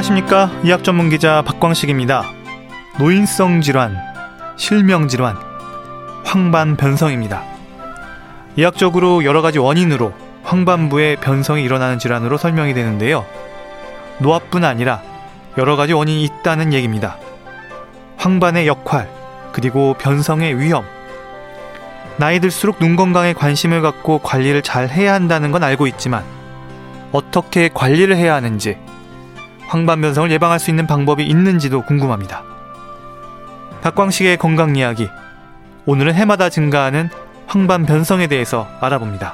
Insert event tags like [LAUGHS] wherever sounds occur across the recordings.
안녕하십니까 의학 전문 기자 박광식입니다. 노인성 질환, 실명 질환, 황반 변성입니다. 의학적으로 여러 가지 원인으로 황반부의 변성이 일어나는 질환으로 설명이 되는데요. 노화뿐 아니라 여러 가지 원인이 있다는 얘기입니다. 황반의 역할, 그리고 변성의 위험. 나이 들수록 눈 건강에 관심을 갖고 관리를 잘 해야 한다는 건 알고 있지만 어떻게 관리를 해야 하는지 황반 변성을 예방할 수 있는 방법이 있는지도 궁금합니다. 박광식의 건강 이야기. 오늘은 해마다 증가하는 황반 변성에 대해서 알아봅니다.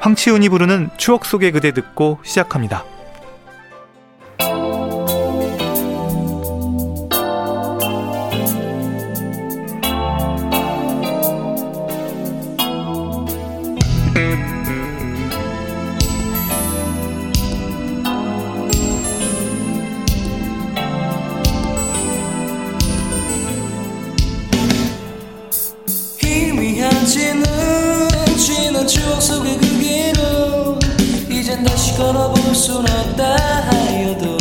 황치훈이 부르는 추억 속의 그대 듣고 시작합니다. 걸어볼 순 없다 하여도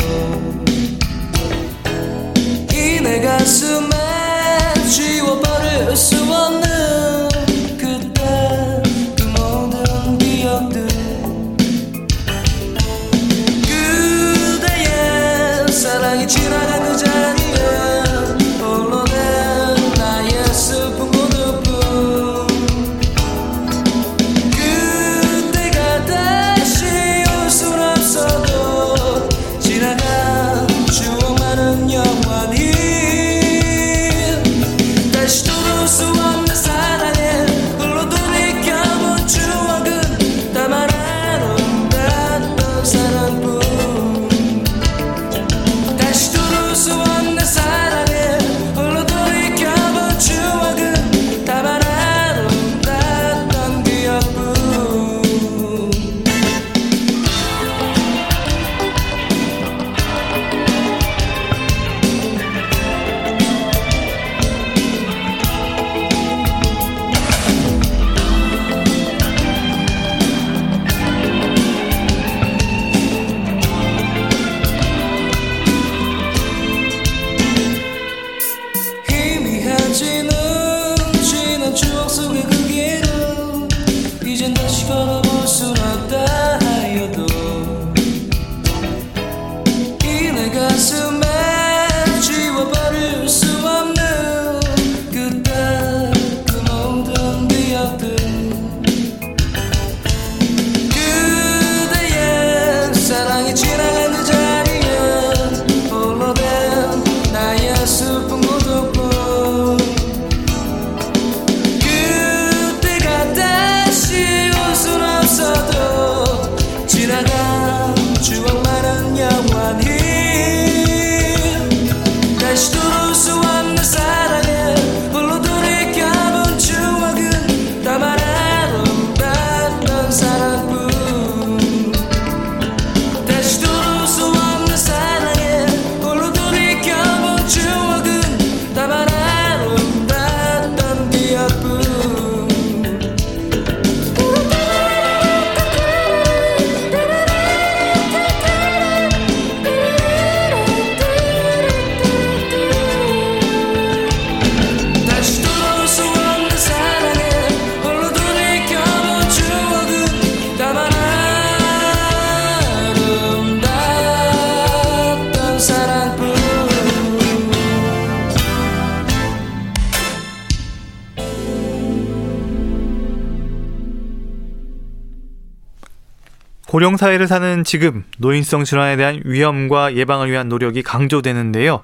고령 사회를 사는 지금 노인성 질환에 대한 위험과 예방을 위한 노력이 강조되는데요.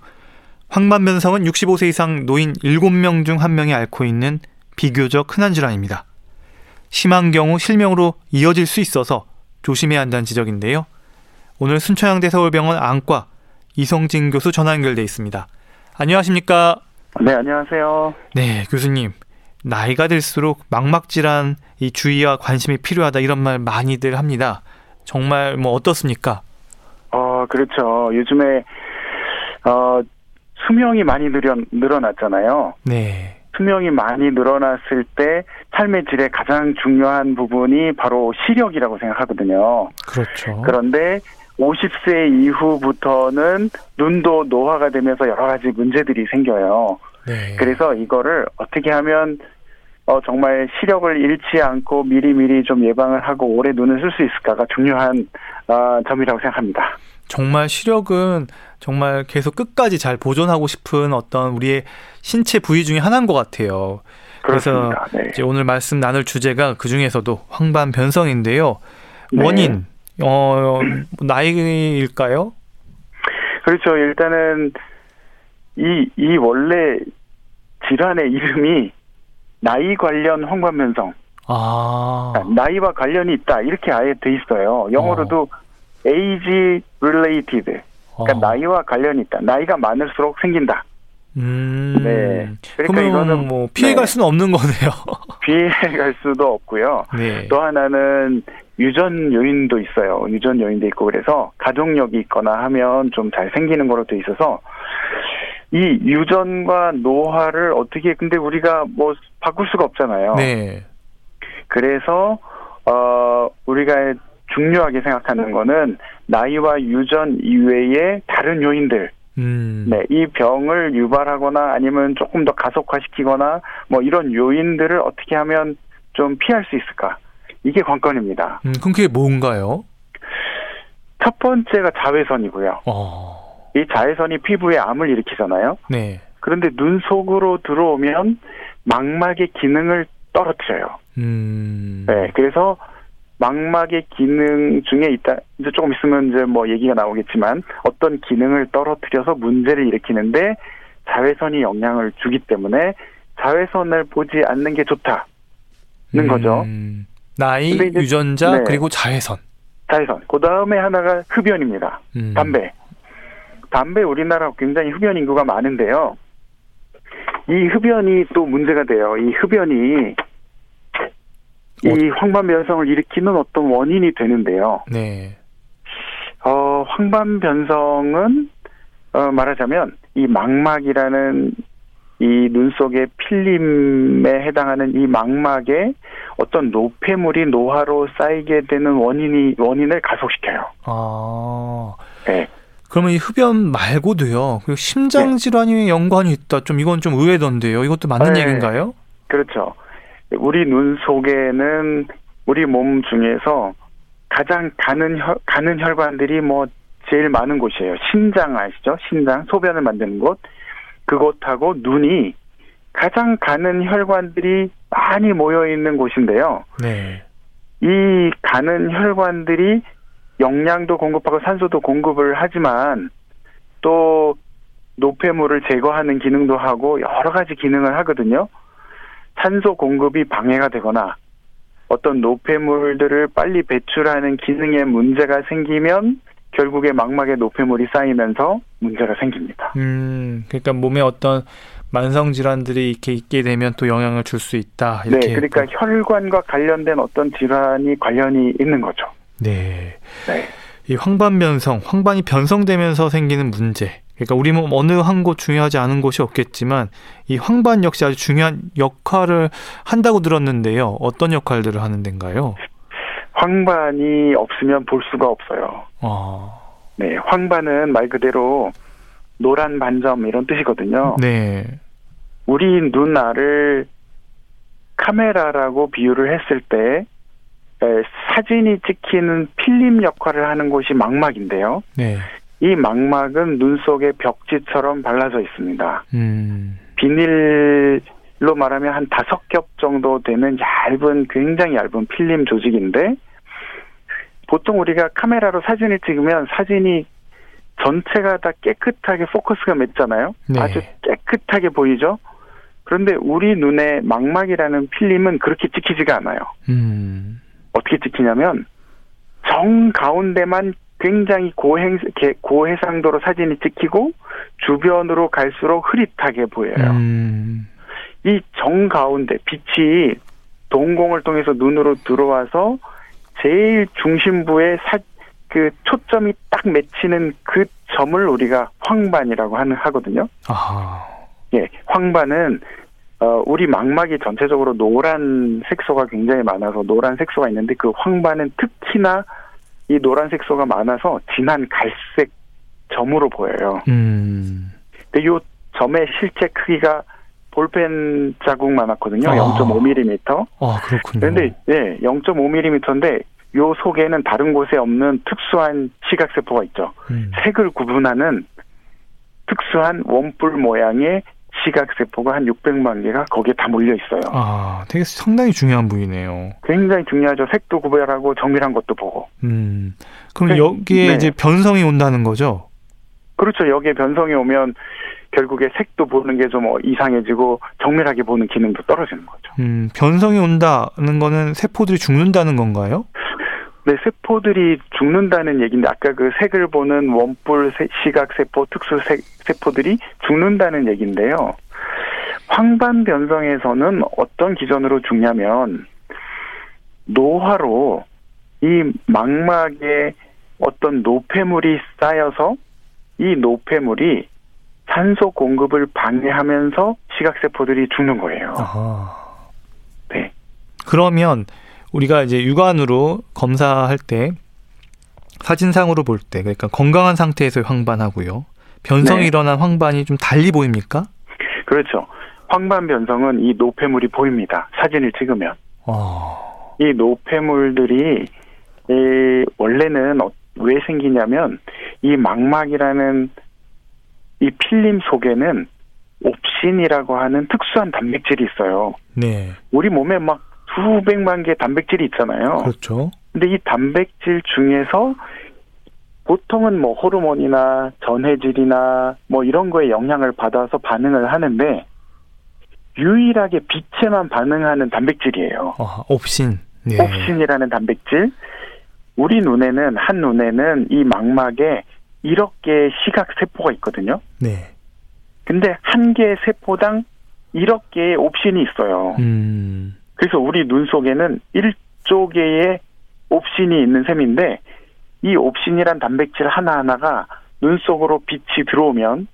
황반변성은 65세 이상 노인 7명 중 1명이 앓고 있는 비교적 흔한 질환입니다. 심한 경우 실명으로 이어질 수 있어서 조심해야 한다는 지적인데요. 오늘 순천향대 서울병원 안과 이성진 교수 전화 연결돼 있습니다. 안녕하십니까? 네, 안녕하세요. 네, 교수님. 나이가 들수록 망막 질환 이 주의와 관심이 필요하다 이런 말 많이들 합니다. 정말 뭐 어떻습니까? 어, 그렇죠. 요즘에, 어, 수명이 많이 늘어, 늘어났잖아요. 네. 수명이 많이 늘어났을 때 삶의 질의 가장 중요한 부분이 바로 시력이라고 생각하거든요. 그렇죠. 그런데 50세 이후부터는 눈도 노화가 되면서 여러 가지 문제들이 생겨요. 네. 그래서 이거를 어떻게 하면 어, 정말 시력을 잃지 않고 미리미리 좀 예방을 하고 오래 눈을 쓸 수 있을까가 중요한 어, 점이라고 생각합니다. 정말 시력은 정말 계속 끝까지 잘 보존하고 싶은 어떤 우리의 신체 부위 중에 하나인 것 같아요. 그래서. 네. 이제 오늘 말씀 나눌 주제가 그 중에서도 황반 변성인데요. 네. 원인, 어, 나이일까요? 그렇죠. 일단은 이, 이 원래 질환의 이름이 나이 관련 황반변성, 아, 나이와 관련이 있다 이렇게 아예 돼 있어요. 영어로도 age related, 그러니까 어. 나이와 관련이 있다. 나이가 많을수록 생긴다. 음. 네. 그러니까 이거는 뭐 피해 갈 네. 수는 없는 거네요. [LAUGHS] 피해 갈 수도 없고요. 네. 또 하나는 유전 요인도 있어요. 유전 요인도 있고 그래서 가족력이 있거나 하면 좀 잘 생기는 거로 돼 있어서 이 유전과 노화를 어떻게 근데 우리가 뭐 바꿀 수가 없잖아요. 네. 그래서 어 우리가 중요하게 생각하는 거는 나이와 유전 이외의 다른 요인들, 음. 네, 이 병을 유발하거나 아니면 조금 더 가속화시키거나 뭐 이런 요인들을 어떻게 하면 좀 피할 수 있을까? 이게 관건입니다. 음, 그럼 그게 뭔가요? 첫 번째가 자외선이고요. 어. 이 자외선이 피부에 암을 일으키잖아요. 네. 그런데 눈 속으로 들어오면 망막의 기능을 떨어뜨려요. 음. 네, 그래서 망막의 기능 중에 있다. 이제 조금 있으면 이제 뭐 얘기가 나오겠지만 어떤 기능을 떨어뜨려서 문제를 일으키는데 자외선이 영향을 주기 때문에 자외선을 보지 않는 게 좋다는 거죠. 음. 나이, 근데 이제- 유전자, 네. 그리고 자외선. 자외선. 그 다음에 하나가 흡연입니다. 음. 담배. 담배 우리나라 굉장히 흡연 인구가 많은데요. 이 흡연이 또 문제가 돼요. 이 흡연이 이 황반변성을 일으키는 어떤 원인이 되는데요. 네. 어, 황반변성은 어, 말하자면 이 망막이라는 이 눈 속의 필름에 해당하는 이 망막에 어떤 노폐물이 노화로 쌓이게 되는 원인이 원인을 가속시켜요. 아. 네. 그러면 이 흡연 말고도요. 그리고 심장 질환이 연관이 있다. 좀 이건 좀 의외던데요. 이것도 맞는 네. 얘기인가요? 그렇죠. 우리 눈 속에는 우리 몸 중에서 가장 가는 혈, 가는 혈관들이 뭐 제일 많은 곳이에요. 신장 아시죠? 신장 소변을 만드는 곳. 그곳하고 눈이 가장 가는 혈관들이 많이 모여 있는 곳인데요. 네. 이 가는 혈관들이 영양도 공급하고 산소도 공급을 하지만 또 노폐물을 제거하는 기능도 하고 여러 가지 기능을 하거든요. 산소 공급이 방해가 되거나 어떤 노폐물들을 빨리 배출하는 기능에 문제가 생기면 결국에 망막에 노폐물이 쌓이면서 문제가 생깁니다. 음, 그러니까 몸에 어떤 만성 질환들이 이렇게 있게 되면 또 영향을 줄 수 있다. 이렇게. 네, 그러니까 혈관과 관련된 어떤 질환이 관련이 있는 거죠. 네. 네. 이 황반 변성, 황반이 변성되면서 생기는 문제. 그러니까 우리 몸 어느 한 곳 중요하지 않은 곳이 없겠지만 이 황반 역시 아주 중요한 역할을 한다고 들었는데요. 어떤 역할들을 하는 데인가요? 황반이 없으면 볼 수가 없어요. 아, 네, 황반은 말 그대로 노란 반점 이런 뜻이거든요. 네. 우리 눈알을 카메라라고 비유를 했을 때 에, 사진이 찍히는 필름 역할을 하는 곳이 망막인데요. 네. 이 망막은 눈 속에 벽지처럼 발라져 있습니다. 음. 비닐로 말하면 한 다섯 겹 정도 되는 얇은 굉장히 얇은 필름 조직인데 보통 우리가 카메라로 사진을 찍으면 사진이 전체가 다 깨끗하게 포커스가 맺잖아요. 네. 아주 깨끗하게 보이죠. 그런데 우리 눈에 망막이라는 필름은 그렇게 찍히지가 않아요. 음. 어떻게 찍히냐면 정 가운데만 굉장히 고행 개- 고해상도로 사진이 찍히고 주변으로 갈수록 흐릿하게 보여요. 음. 이정 가운데 빛이 동공을 통해서 눈으로 들어와서 제일 중심부에 사, 그 초점이 딱 맺히는 그 점을 우리가 황반이라고 하는 하거든요. 아. 예, 황반은 어, 우리 망막이 전체적으로 노란 색소가 굉장히 많아서 노란 색소가 있는데 그 황반은 특히나 이 노란 색 소가 많아서 진한 갈색 점으로 보여요. 음. 근데 요 점의 실제 크기가 볼펜 자국만하거든요. 아. 0.5mm. 아, 그렇군요. 그런데 예, 0.5mm인데 요 속에는 다른 곳에 없는 특수한 시각 세포가 있죠. 음. 색을 구분하는 특수한 원뿔 모양의 시각세포가 한 600만 개가 거기에 다 몰려 있어요. 아, 되게 상당히 중요한 부위네요. 굉장히 중요하죠. 색도 구별하고 정밀한 것도 보고. 음. 그럼 네, 여기에 네. 이제 변성이 온다는 거죠? 그렇죠. 여기에 변성이 오면 결국에 색도 보는 게 좀 이상해지고 정밀하게 보는 기능도 떨어지는 거죠. 음, 변성이 온다는 거는 세포들이 죽는다는 건가요? 네, 세포들이 죽는다는 얘기인데 아까 그 색을 보는 원뿔 세- 시각 세포, 특수 세- 세포들이 죽는다는 얘기인데요. 황반 변성에서는 어떤 기전으로 죽냐면 노화로 이 망막에 어떤 노폐물이 쌓여서 이 노폐물이 산소 공급을 방해하면서 시각세포들이 죽는 거예요. 아. 네. 그러면 우리가 이제 육안으로 검사할 때 사진상으로 볼 때 그러니까 건강한 상태에서 황반하고요. 변성이 네. 일어난 황반이 좀 달리 보입니까? 그렇죠. 황반 변성은 이 노폐물이 보입니다. 사진을 찍으면. 어. 이 노폐물들이 이 원래는 어- 왜 생기냐면 이 망막이라는 이 필름 속에는 옵신이라고 하는 특수한 단백질이 있어요. 네. 우리 몸에 막 수백만 개 단백질이 있잖아요. 그렇죠. 근데 이 단백질 중에서 보통은 뭐 호르몬이나 전해질이나 뭐 이런 거에 영향을 받아서 반응을 하는데 유일하게 빛에만 반응하는 단백질이에요. 어, 옵신. 네. 옵신이라는 단백질. 우리 눈에는 한 눈에는 이 망막에 1억 개의 시각 세포가 있거든요. 네. 근데 한 개의 세포당 1억 개의 옵신이 있어요. 음. 그래서 우리 눈 속에는 1조 개의 옵신이 있는 셈인데 이 옵신이란 단백질 하나하나가 눈 속으로 빛이 들어오면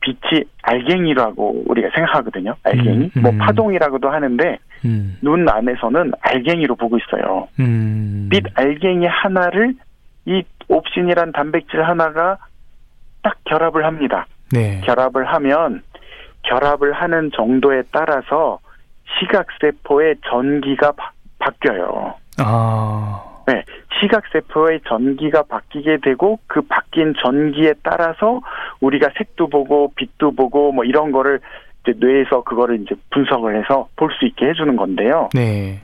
빛이 알갱이라고 우리가 생각하거든요. 알갱이. 음, 뭐 음. 파동이라고도 하는데 음. 눈 안에서는 알갱이로 보고 있어요. 음. 빛 알갱이 하나를 이 옵신이란 단백질 하나가 딱 결합을 합니다. 네. 결합을 하면 결합을 하는 정도에 따라서 시각세포의 전기가 바, 바뀌어요. 아. 네, 시각세포의 전기가 바뀌게 되고 그 바뀐 전기에 따라서 우리가 색도 보고 빛도 보고 뭐 이런 거를 이제 뇌에서 그거를 이제 분석을 해서 볼 수 있게 해주는 건데요. 네.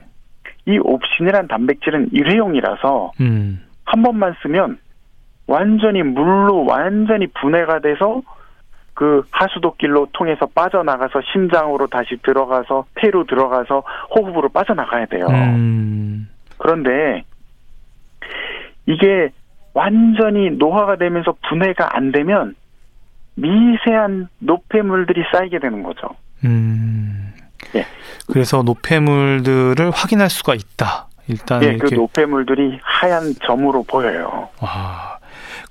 이 옵신이란 단백질은 일회용이라서 음. 한 번만 쓰면 완전히 물로 완전히 분해가 돼서 그 하수도길로 통해서 빠져나가서 심장으로 다시 들어가서 폐로 들어가서 호흡으로 빠져나가야 돼요. 음. 그런데 이게 완전히 노화가 되면서 분해가 안 되면 미세한 노폐물들이 쌓이게 되는 거죠. 음. 예. 그래서 노폐물들을 확인할 수가 있다. 일단 예, 그 이렇게 노폐물들이 하얀 점으로 보여요. 아,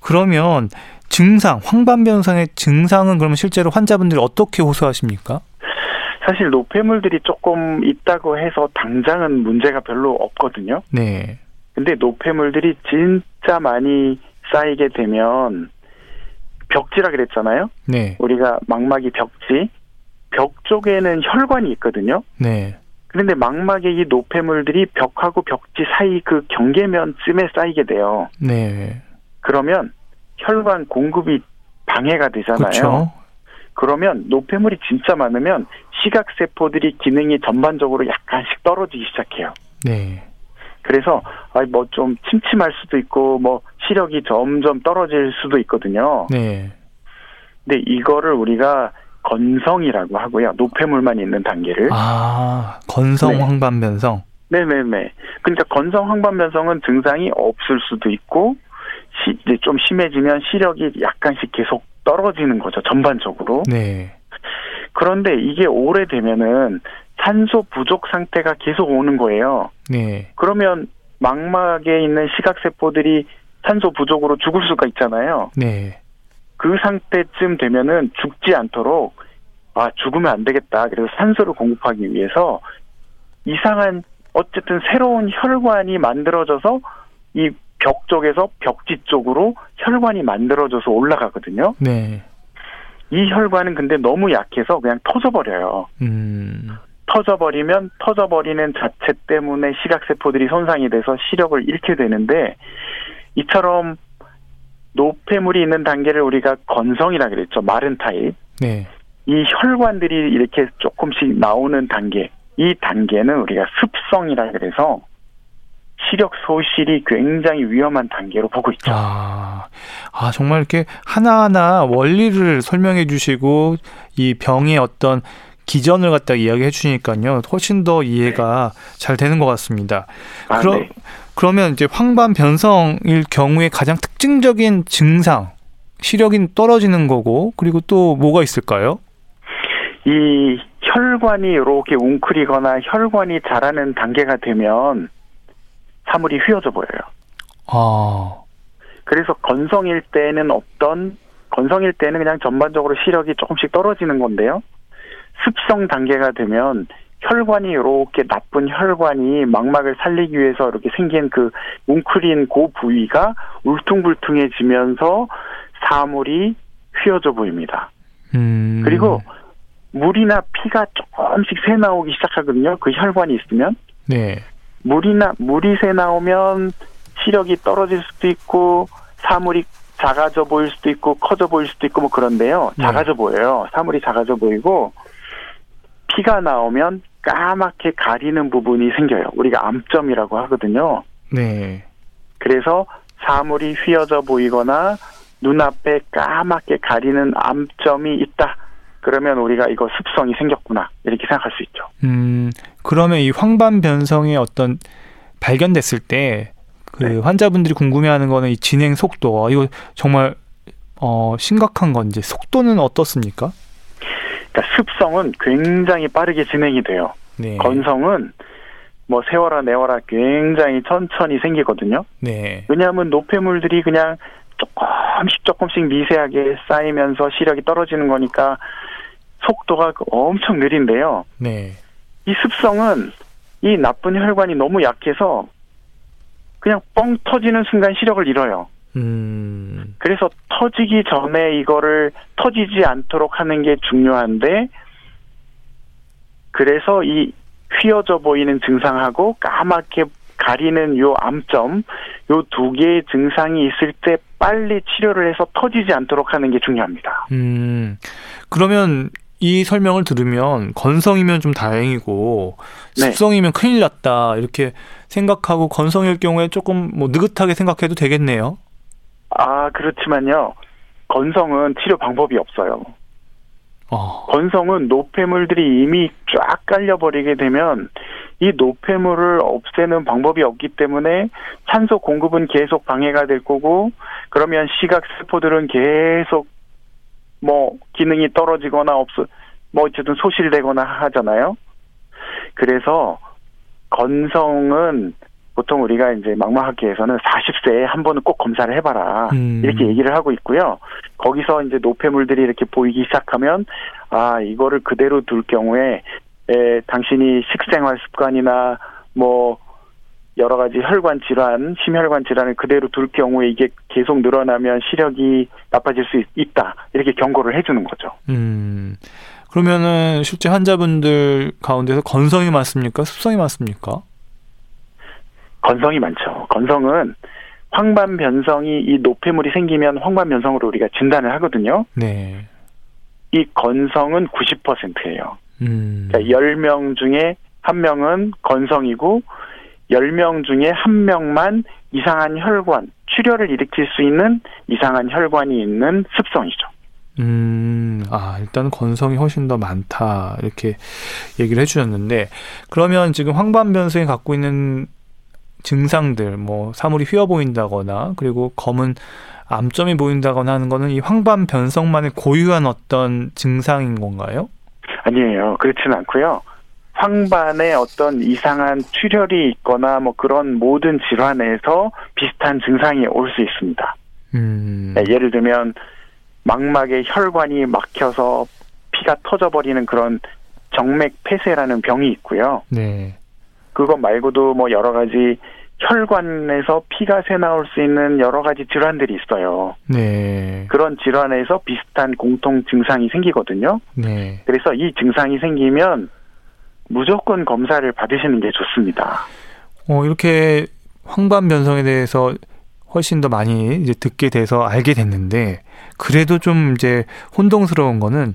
그러면 증상, 황반변성의 증상은 그러면 실제로 환자분들이 어떻게 호소하십니까? 사실 노폐물들이 조금 있다고 해서 당장은 문제가 별로 없거든요. 네. 근데 노폐물들이 진짜 많이 쌓이게 되면 벽지라 그랬잖아요. 네. 우리가 망막이 벽지, 벽 쪽에는 혈관이 있거든요. 네. 그런데 망막의 이 노폐물들이 벽하고 벽지 사이 그 경계면쯤에 쌓이게 돼요. 네. 그러면 혈관 공급이 방해가 되잖아요. 그렇죠. 그러면 노폐물이 진짜 많으면 시각 세포들이 기능이 전반적으로 약간씩 떨어지기 시작해요. 네. 그래서 뭐 좀 침침할 수도 있고 뭐 시력이 점점 떨어질 수도 있거든요. 네. 근데 이거를 우리가 건성이라고 하고요. 노폐물만 있는 단계를. 아, 건성 네. 황반변성. 네네네. 그러니까 건성 황반변성은 증상이 없을 수도 있고 시, 이제 좀 심해지면 시력이 약간씩 계속 떨어지는 거죠. 전반적으로. 네. 그런데 이게 오래되면은 산소 부족 상태가 계속 오는 거예요. 네. 그러면 망막에 있는 시각세포들이 산소 부족으로 죽을 수가 있잖아요. 네. 그 상태쯤 되면은 죽지 않도록 아 죽으면 안 되겠다. 그래서 산소를 공급하기 위해서 이상한 어쨌든 새로운 혈관이 만들어져서 이 벽 쪽에서 벽지 쪽으로 혈관이 만들어져서 올라가거든요. 네. 이 혈관은 근데 너무 약해서 그냥 터져버려요. 음. 터져버리면 터져버리는 자체 때문에 시각세포들이 손상이 돼서 시력을 잃게 되는데 이처럼 노폐물이 있는 단계를 우리가 건성이라 그랬죠. 마른 타입. 네. 이 혈관들이 이렇게 조금씩 나오는 단계. 이 단계는 우리가 습성이라 그래서 시력 소실이 굉장히 위험한 단계로 보고 있죠. 아, 아, 정말 이렇게 하나하나 원리를 설명해 주시고 이 병의 어떤 기전을 갖다 이야기해 주시니까요. 훨씬 더 이해가 잘 되는 것 같습니다. 아, 그러, 네. 그러면 이제 황반 변성일 경우에 가장 특징적인 증상, 시력이 떨어지는 거고, 그리고 또 뭐가 있을까요? 이 혈관이 이렇게 웅크리거나 혈관이 자라는 단계가 되면 사물이 휘어져 보여요. 아, 그래서 건성일 때는 없던 건성일 때는 그냥 전반적으로 시력이 조금씩 떨어지는 건데요. 습성 단계가 되면 혈관이 이렇게 나쁜 혈관이 망막을 살리기 위해서 이렇게 생긴 그 웅크린 그 부위가 울퉁불퉁해지면서 사물이 휘어져 보입니다. 음. 그리고 물이나 피가 조금씩 새 나오기 시작하거든요. 그 혈관이 있으면 네. 물이나 물이 새 나오면 시력이 떨어질 수도 있고 사물이 작아져 보일 수도 있고 커져 보일 수도 있고 뭐 그런데요. 네. 작아져 보여요. 사물이 작아져 보이고 피가 나오면 까맣게 가리는 부분이 생겨요. 우리가 암점이라고 하거든요. 네. 그래서 사물이 휘어져 보이거나 눈앞에 까맣게 가리는 암점이 있다. 그러면 우리가 이거 습성이 생겼구나. 이렇게 생각할 수 있죠. 음, 그러면 이 황반 변성의 어떤 발견됐을 때그 네. 환자분들이 궁금해하는 거는 이 진행 속도. 아, 이거 정말 어, 심각한 건지 속도는 어떻습니까? 그러니까 습성은 굉장히 빠르게 진행이 돼요. 네. 건성은 뭐 세워라 내워라 굉장히 천천히 생기거든요. 네. 왜냐하면 노폐물들이 그냥 조금씩 조금씩 미세하게 쌓이면서 시력이 떨어지는 거니까 속도가 엄청 느린데요. 네. 이 습성은 이 나쁜 혈관이 너무 약해서 그냥 뻥 터지는 순간 시력을 잃어요. 음. 그래서 터지기 전에 이거를 터지지 않도록 하는 게 중요한데 그래서 이 휘어져 보이는 증상하고 까맣게 가리는 요 암점 요 두 개의 증상이 있을 때 빨리 치료를 해서 터지지 않도록 하는 게 중요합니다. 음. 그러면 이 설명을 들으면 건성이면 좀 다행이고 네. 습성이면 큰일 났다. 이렇게 생각하고 건성일 경우에 조금 뭐 느긋하게 생각해도 되겠네요. 아 그렇지만요 건성은 치료 방법이 없어요. 어. 건성은 노폐물들이 이미 쫙 깔려버리게 되면 이 노폐물을 없애는 방법이 없기 때문에 산소 공급은 계속 방해가 될 거고 그러면 시각 세포들은 계속 뭐 기능이 떨어지거나 없뭐 어쨌든 소실되거나 하잖아요. 그래서 건성은 보통 우리가 이제 망막학회에서는 40세에 한 번은 꼭 검사를 해봐라 음. 이렇게 얘기를 하고 있고요. 거기서 이제 노폐물들이 이렇게 보이기 시작하면 아 이거를 그대로 둘 경우에 에, 당신이 식생활 습관이나 뭐 여러 가지 혈관 질환, 심혈관 질환을 그대로 둘 경우에 이게 계속 늘어나면 시력이 나빠질 수 있, 있다 이렇게 경고를 해주는 거죠. 음. 그러면은 실제 환자분들 가운데서 건성이 많습니까? 습성이 많습니까? 건성이 많죠. 건성은 황반 변성이 이 노폐물이 생기면 황반 변성으로 우리가 진단을 하거든요. 네. 이 건성은 90%예요. 음. 그러니까 10명 중에 한 명은 건성이고 10명 중에 한 명만 이상한 혈관, 출혈을 일으킬 수 있는 이상한 혈관이 있는 습성이죠. 음, 아, 일단 건성이 훨씬 더 많다. 이렇게 얘기를 해주셨는데, 그러면 지금 황반변성이 갖고 있는 증상들, 뭐, 사물이 휘어 보인다거나, 그리고 검은 암점이 보인다거나 하는 거는 이 황반변성만의 고유한 어떤 증상인 건가요? 아니에요. 그렇지는 않고요. 황반에 어떤 이상한 출혈이 있거나 뭐 그런 모든 질환에서 비슷한 증상이 올 수 있습니다. 음, 네, 예를 들면 망막에 혈관이 막혀서 피가 터져버리는 그런 정맥 폐쇄라는 병이 있고요. 네. 그것 말고도 뭐 여러 가지 혈관에서 피가 새 나올 수 있는 여러 가지 질환들이 있어요. 네. 그런 질환에서 비슷한 공통 증상이 생기거든요. 네. 그래서 이 증상이 생기면 무조건 검사를 받으시는 게 좋습니다. 어, 이렇게 황반 변성에 대해서 훨씬 더 많이 이제 듣게 돼서 알게 됐는데 그래도 좀 이제 혼동스러운 거는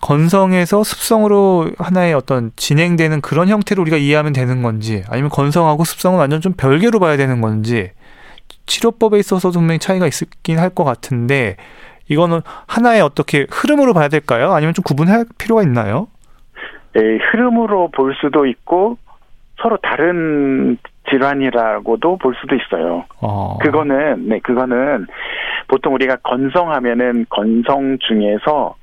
건성에서 습성으로 하나의 어떤 진행되는 그런 형태로 우리가 이해하면 되는 건지 아니면 건성하고 습성은 완전 좀 별개로 봐야 되는 건지 치료법에 있어서도 분명히 차이가 있긴 할 것 같은데 이거는 하나의 어떻게 흐름으로 봐야 될까요? 아니면 좀 구분할 필요가 있나요? 네, 흐름으로 볼 수도 있고 서로 다른 질환이라고도 볼 수도 있어요. 어. 그거는 네 그거는 보통 우리가 건성하면은 건성 중에서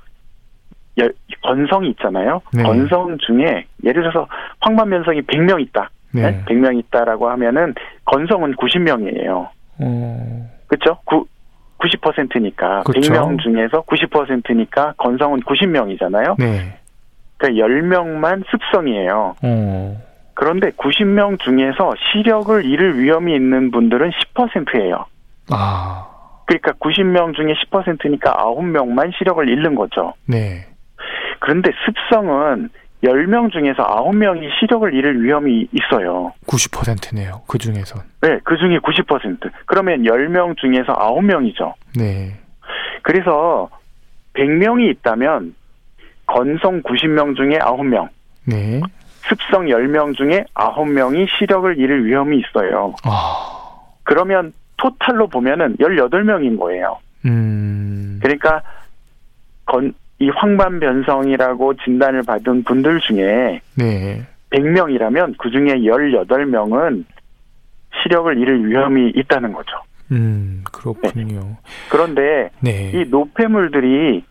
열- 건성이 있잖아요. 네. 건성 중에 예를 들어서 황반변성이 100명 있다. 네. 네? 100명 있다라고 하면은 건성은 90명이에요. 어. 그렇죠? 9 90%니까 그쵸. 100명 중에서 90%니까 건성은 90명이잖아요. 네. 그러니까 10명만 습성이에요. 어. 그런데 90명 중에서 시력을 잃을 위험이 있는 분들은 10%예요. 아. 그러니까 90명 중에 10%니까 9명만 시력을 잃는 거죠. 네. 그런데 습성은 10명 중에서 9명이 시력을 잃을 위험이 있어요. 90%네요. 그 중에선. 네, 그 중에 90%. 그러면 10명 중에서 9명이죠. 네. 그래서 100명이 있다면 건성 90명 중에 9명, 네. 습성 10명 중에 9명이 시력을 잃을 위험이 있어요. 아. 그러면 토탈로 보면은 18명인 거예요. 음. 그러니까 건, 이 황반 변성이라고 진단을 받은 분들 중에 네. 100명이라면 그 중에 18명은 시력을 잃을 위험이 있다는 거죠. 음, 그렇군요. 그런데 네. 이 노폐물들이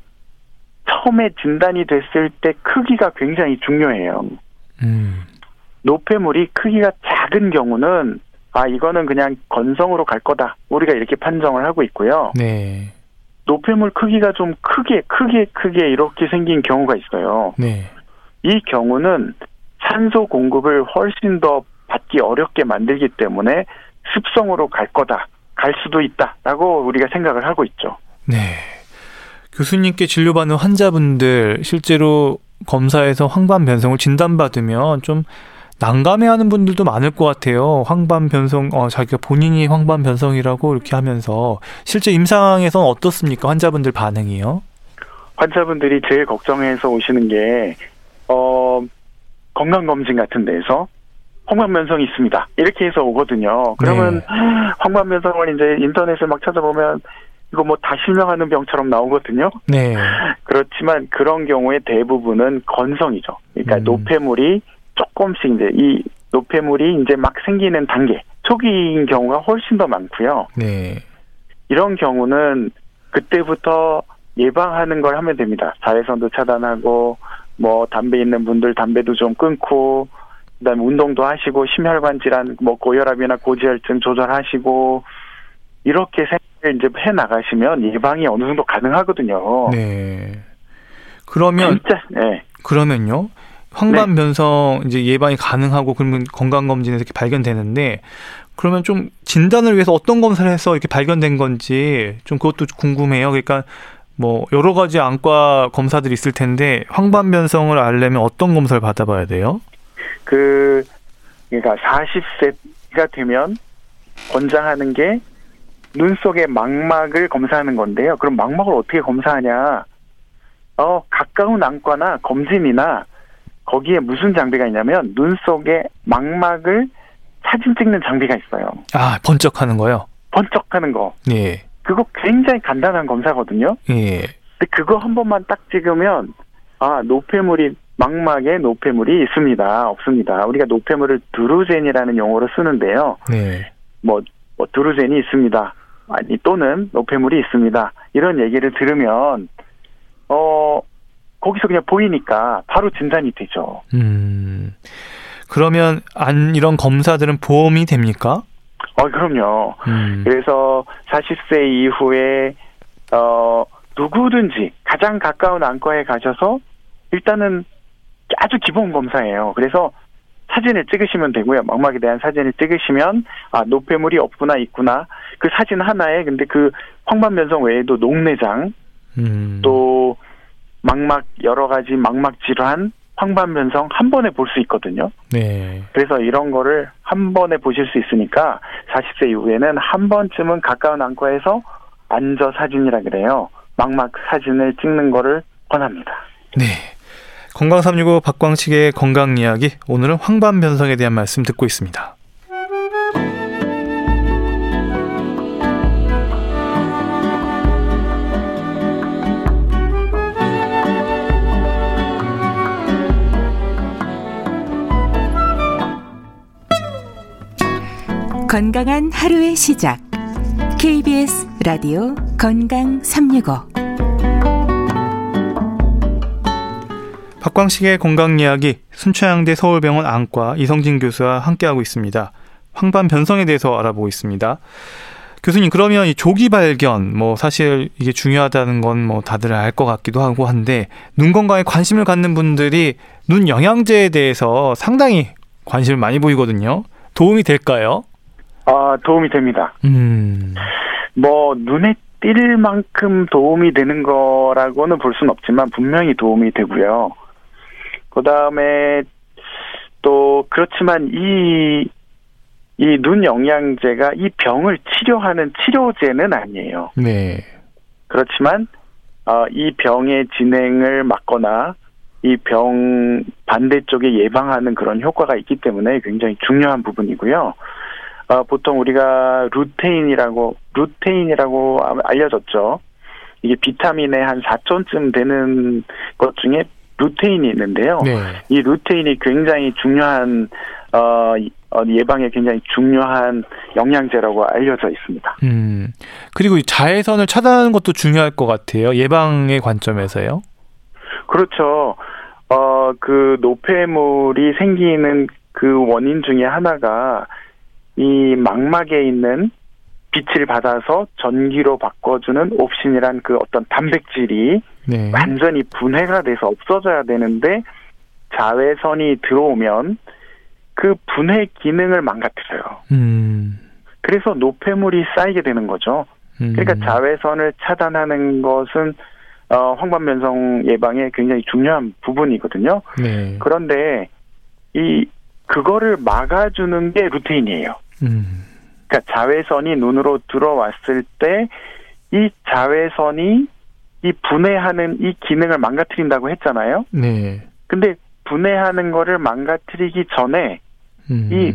처음에 진단이 됐을 때 크기가 굉장히 중요해요. 음. 노폐물이 크기가 작은 경우는 아 이거는 그냥 건성으로 갈 거다. 우리가 이렇게 판정을 하고 있고요. 네. 노폐물 크기가 좀 크게 크게 크게 이렇게 생긴 경우가 있어요. 네. 이 경우는 산소 공급을 훨씬 더 받기 어렵게 만들기 때문에 습성으로 갈 거다. 갈 수도 있다라고 우리가 생각을 하고 있죠. 네. 교수님께 진료받는 환자분들 실제로 검사에서 황반 변성을 진단받으면 좀 난감해하는 분들도 많을 것 같아요. 황반 변성, 어, 자기가 본인이 황반 변성이라고 이렇게 하면서 실제 임상에서는 어떻습니까? 환자분들 반응이요? 환자분들이 제일 걱정해서 오시는 게, 어, 건강검진 같은 데에서 황반변성이 있습니다. 이렇게 해서 오거든요. 그러면 네. 황반변성을 이제 인터넷을 막 찾아보면 이거 뭐 다 실명하는 병처럼 나오거든요. 네. 그렇지만 그런 경우에 대부분은 건성이죠. 그러니까 음. 노폐물이 조금씩 이제 이 노폐물이 이제 막 생기는 단계, 초기인 경우가 훨씬 더 많고요. 네. 이런 경우는 그때부터 예방하는 걸 하면 됩니다. 자외선도 차단하고 뭐 담배 있는 분들 담배도 좀 끊고 그다음에 운동도 하시고 심혈관 질환 뭐 고혈압이나 고지혈증 조절하시고 이렇게 생각을 이제 해 나가시면 예방이 어느 정도 가능하거든요. 네. 그러면 진짜 네. 그러면요. 황반 변성 이제 예방이 가능하고 그러면 건강 검진에서 이렇게 발견되는데 그러면 좀 진단을 위해서 어떤 검사를 해서 이렇게 발견된 건지 좀 그것도 궁금해요. 그러니까 뭐 여러 가지 안과 검사들이 있을 텐데 황반 변성을 알려면 어떤 검사를 받아봐야 돼요? 그 그러니까 40세가 되면 권장하는 게 눈 속의 망막을 검사하는 건데요. 그럼 망막을 어떻게 검사하냐? 어, 가까운 안과나 검진이나 거기에 무슨 장비가 있냐면 눈 속의 망막을 사진 찍는 장비가 있어요. 아 번쩍하는 거요. 번쩍하는 거. 예, 그거 굉장히 간단한 검사거든요. 예, 근데 그거 한 번만 딱 찍으면 아 노폐물이 망막에 노폐물이 있습니다. 없습니다. 우리가 노폐물을 드루젠이라는 용어로 쓰는데요. 네, 뭐, 뭐 드루젠이 있습니다. 아니 또는 노폐물이 있습니다. 이런 얘기를 들으면 어 거기서 그냥 보이니까 바로 진단이 되죠. 음. 그러면 안 이런 검사들은 보험이 됩니까? 어 그럼요. 음. 그래서 40세 이후에 어 누구든지 가장 가까운 안과에 가셔서 일단은 아주 기본 검사예요. 그래서 사진을 찍으시면 되고요. 망막에 대한 사진을 찍으시면 아 노폐물이 없구나 있구나 그 사진 하나에 근데 그 황반변성 외에도 녹내장 음. 또 망막 여러 가지 망막 질환 황반변성 한 번에 볼 수 있거든요. 네. 그래서 이런 거를 한 번에 보실 수 있으니까 40세 이후에는 한 번쯤은 가까운 안과에서 앉아 사진이라 그래요. 망막 사진을 찍는 거를 권합니다. 네. 건강 365 박광식의 건강 이야기. 오늘은 황반 변성에 대한 말씀 듣고 있습니다. 건강한 하루의 시작. KBS 라디오 건강 365. 박광식의 건강 이야기 순천향대 서울병원 안과 이성진 교수와 함께하고 있습니다. 황반 변성에 대해서 알아보고 있습니다. 교수님 그러면 이 조기 발견 뭐 사실 이게 중요하다는 건 뭐 다들 알 것 같기도 하고 한데 눈 건강에 관심을 갖는 분들이 눈 영양제에 대해서 상당히 관심을 많이 보이거든요. 도움이 될까요? 아 도움이 됩니다. 음. 뭐 눈에 띌 만큼 도움이 되는 거라고는 볼 수는 없지만 분명히 도움이 되고요. 그 다음에 또 그렇지만 이 이 눈 영양제가 이 병을 치료하는 치료제는 아니에요. 네. 그렇지만 어, 이 병의 진행을 막거나 이 병 반대쪽에 예방하는 그런 효과가 있기 때문에 굉장히 중요한 부분이고요. 어, 보통 우리가 루테인이라고 루테인이라고 알려졌죠. 이게 비타민의 한 4톤쯤 되는 것 중에 루테인이 있는데요. 네. 이 루테인이 굉장히 중요한 어, 이- 어, 예방에 굉장히 중요한 영양제라고 알려져 있습니다. 음. 그리고 이 자외선을 차단하는 것도 중요할 것 같아요. 예방의 관점에서요. 그렇죠. 어, 그 노폐물이 생기는 그 원인 중에 하나가 이 망막에 있는 빛을 받아서 전기로 바꿔주는 옵신이란 그 어떤 단백질이 네. 완전히 분해가 돼서 없어져야 되는데 자외선이 들어오면 그 분해 기능을 망가뜨려요. 음. 그래서 노폐물이 쌓이게 되는 거죠. 음. 그러니까 자외선을 차단하는 것은 어, 황반변성 예방에 굉장히 중요한 부분이거든요. 네. 그런데 이 그거를 막아주는 게 루테인이에요. 음. 그러니까 자외선이 눈으로 들어왔을 때 이 자외선이 이 분해하는 이 기능을 망가뜨린다고 했잖아요. 네. 근데 분해하는 거를 망가뜨리기 전에 음. 이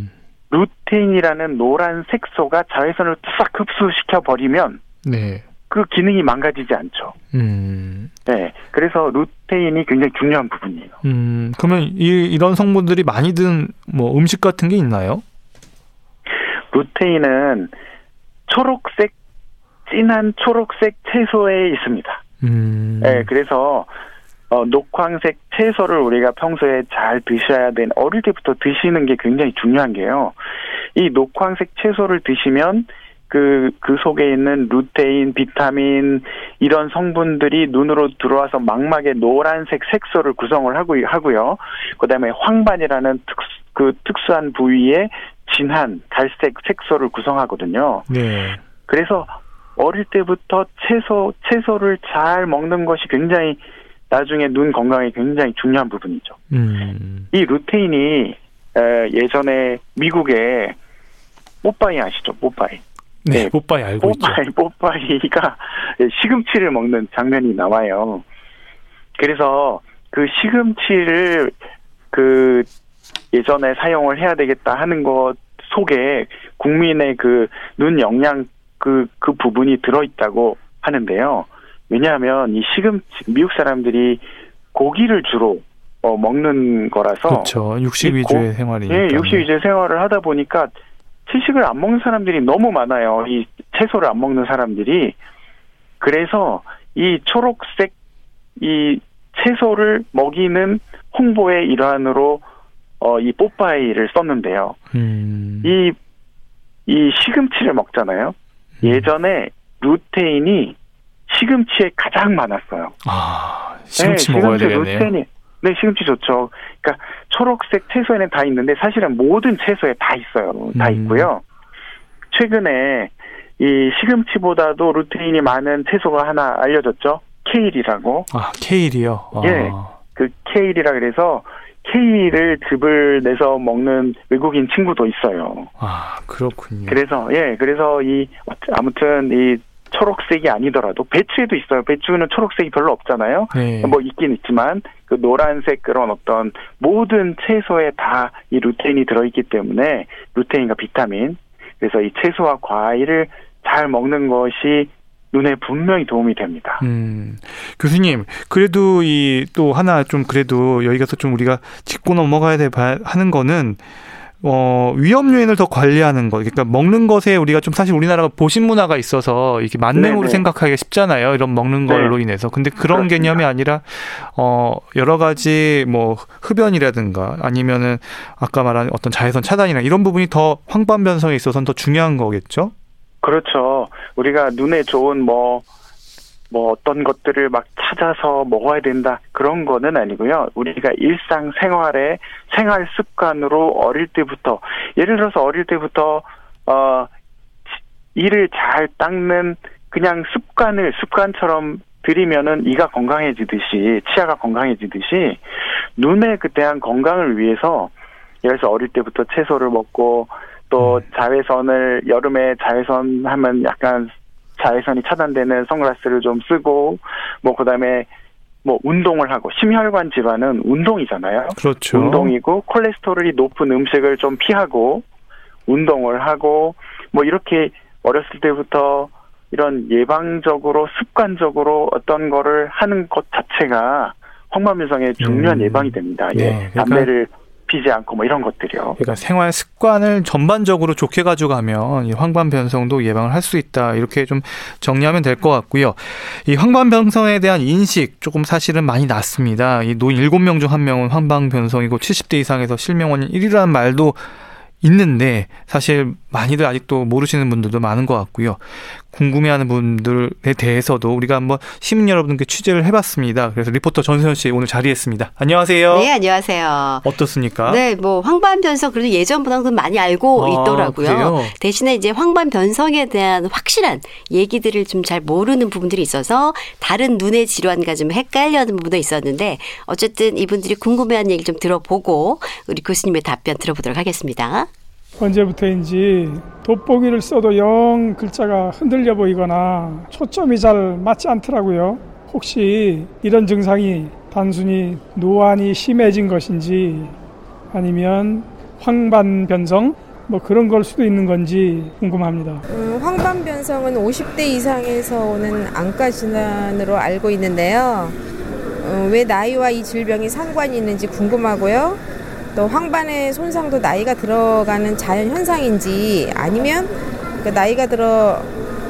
루테인이라는 노란 색소가 자외선을 싹 흡수시켜 버리면 네. 그 기능이 망가지지 않죠. 음. 네. 그래서 루테인이 굉장히 중요한 부분이에요. 음. 그러면 이, 이런 성분들이 많이 든 뭐 음식 같은 게 있나요? 루테인은 초록색 진한 초록색 채소에 있습니다. 음. 네, 그래서 어, 녹황색 채소를 우리가 평소에 잘 드셔야 되는 어릴 때부터 드시는 게 굉장히 중요한 게요. 이 녹황색 채소를 드시면 그, 그 속에 있는 루테인, 비타민, 이런 성분들이 눈으로 들어와서 망막의 노란색 색소를 구성을 하고, 하고요. 그 다음에 황반이라는 특수, 그 특수한 부위에 진한 갈색 색소를 구성하거든요. 네. 그래서 어릴 때부터 채소 채소를 잘 먹는 것이 굉장히 나중에 눈 건강에 굉장히 중요한 부분이죠. 음. 이 루테인이 에, 예전에 미국에 뽀빠이 아시죠? 뽀빠이. 네. 네. 뽀빠이 알고 있죠. 뽀빠이 뽀빠이가 시금치를 먹는 장면이 나와요. 그래서 그 시금치를 그 예전에 사용을 해야 되겠다 하는 것 속에 국민의 그 눈 영양 그, 그 부분이 들어있다고 하는데요. 왜냐하면 이 시금치, 미국 사람들이 고기를 주로 어, 먹는 거라서. 그렇죠. 육식 이 위주의 고- 생활이니까. 예, 육식 위주의 생활을 하다 보니까 채식을 안 먹는 사람들이 너무 많아요. 이 채소를 안 먹는 사람들이. 그래서 이 초록색 이 채소를 먹이는 홍보의 일환으로 어, 이 뽀빠이를 썼는데요. 음. 이, 이 시금치를 먹잖아요. 음. 예전에 루테인이 시금치에 가장 많았어요. 아, 시금치 네, 먹어야 시금치 되겠네요. 루테인이, 네, 시금치 좋죠. 그러니까 초록색 채소에는 다 있는데 사실은 모든 채소에 다 있어요. 다 음. 있고요. 최근에 이 시금치보다도 루테인이 많은 채소가 하나 알려졌죠. 케일이라고. 아, 케일이요. 아. 예. 그 케일이라 그래서 케일을 즙을 내서 먹는 외국인 친구도 있어요. 아, 그렇군요. 그래서 예, 그래서 이 아무튼 이 초록색이 아니더라도 배추에도 있어요. 배추는 초록색이 별로 없잖아요. 네. 뭐 있긴 있지만 그 노란색 그런 어떤 모든 채소에 다 이 루테인이 들어있기 때문에 루테인과 비타민 그래서 이 채소와 과일을 잘 먹는 것이 눈에 분명히 도움이 됩니다. 음, 교수님, 그래도 이 또 하나 좀 그래도 여기 가서 좀 우리가 짚고 넘어가야 돼 봐- 하는 거는 어, 위험 요인을 더 관리하는 거. 그러니까 먹는 것에 우리가 좀 사실 우리나라가 보신 문화가 있어서 이렇게 만능으로 네네. 생각하기가 쉽잖아요. 이런 먹는 네. 걸로 인해서. 근데 그런 그렇습니다. 개념이 아니라 어, 여러 가지 뭐 흡연이라든가 아니면은 아까 말한 어떤 자외선 차단이나 이런 부분이 더 황반 변성에 있어서는 더 중요한 거겠죠? 그렇죠. 우리가 눈에 좋은 뭐, 뭐 어떤 것들을 막 찾아서 먹어야 된다. 그런 거는 아니고요. 우리가 일상 생활에 생활 습관으로 어릴 때부터, 예를 들어서 어릴 때부터, 어, 이를 잘 닦는 그냥 습관을 습관처럼 들이면은 이가 건강해지듯이, 치아가 건강해지듯이, 눈에 그 대한 건강을 위해서, 예를 들어서 어릴 때부터 채소를 먹고, 또 자외선을 여름에 자외선 하면 약간 자외선이 차단되는 선글라스를 좀 쓰고 뭐 그다음에 뭐 운동을 하고 심혈관 질환은 운동이잖아요. 그렇죠. 운동이고 콜레스테롤이 높은 음식을 좀 피하고 운동을 하고 뭐 이렇게 어렸을 때부터 이런 예방적으로 습관적으로 어떤 거를 하는 것 자체가 황반변성의 중요한 음. 예방이 됩니다. 네, 예. 그러니까- 담배를 피지 않고 뭐 이런 것들이요. 그러니까 생활 습관을 전반적으로 좋게 가져가면 이 황반 변성도 예방을 할 수 있다 이렇게 좀 정리하면 될 것 같고요. 이 황반 변성에 대한 인식 조금 사실은 많이 낮습니다. 이 노인 7명 중 1명은 황반 변성이고 70대 이상에서 실명 원인 1위라는 말도 있는데 사실 많이들 아직도 모르시는 분들도 많은 것 같고요. 궁금해하는 분들에 대해서도 우리가 한번 시민 여러분께 취재를 해봤습니다. 그래서 리포터 전세현 씨 오늘 자리했습니다. 안녕하세요. 네, 안녕하세요. 어떻습니까? 네, 뭐 황반 변성 그래도 예전보다는 많이 알고 아, 있더라고요. 그래요? 대신에 이제 황반 변성에 대한 확실한 얘기들을 좀 잘 모르는 부분들이 있어서 다른 눈의 질환과 좀 헷갈려하는 부분도 있었는데 어쨌든 이분들이 궁금해하는 얘기 좀 들어보고 우리 교수님의 답변 들어보도록 하겠습니다. 언제부터인지 돋보기를 써도 영 글자가 흔들려 보이거나 초점이 잘 맞지 않더라고요. 혹시 이런 증상이 단순히 노안이 심해진 것인지 아니면 황반 변성 뭐 그런 걸 수도 있는 건지 궁금합니다. 음, 황반 변성은 50대 이상에서 오는 안과 질환으로 알고 있는데요. 어, 왜 나이와 이 질병이 상관이 있는지 궁금하고요. 또 황반의 손상도 나이가 들어가는 자연 현상인지 아니면 그 나이가 들어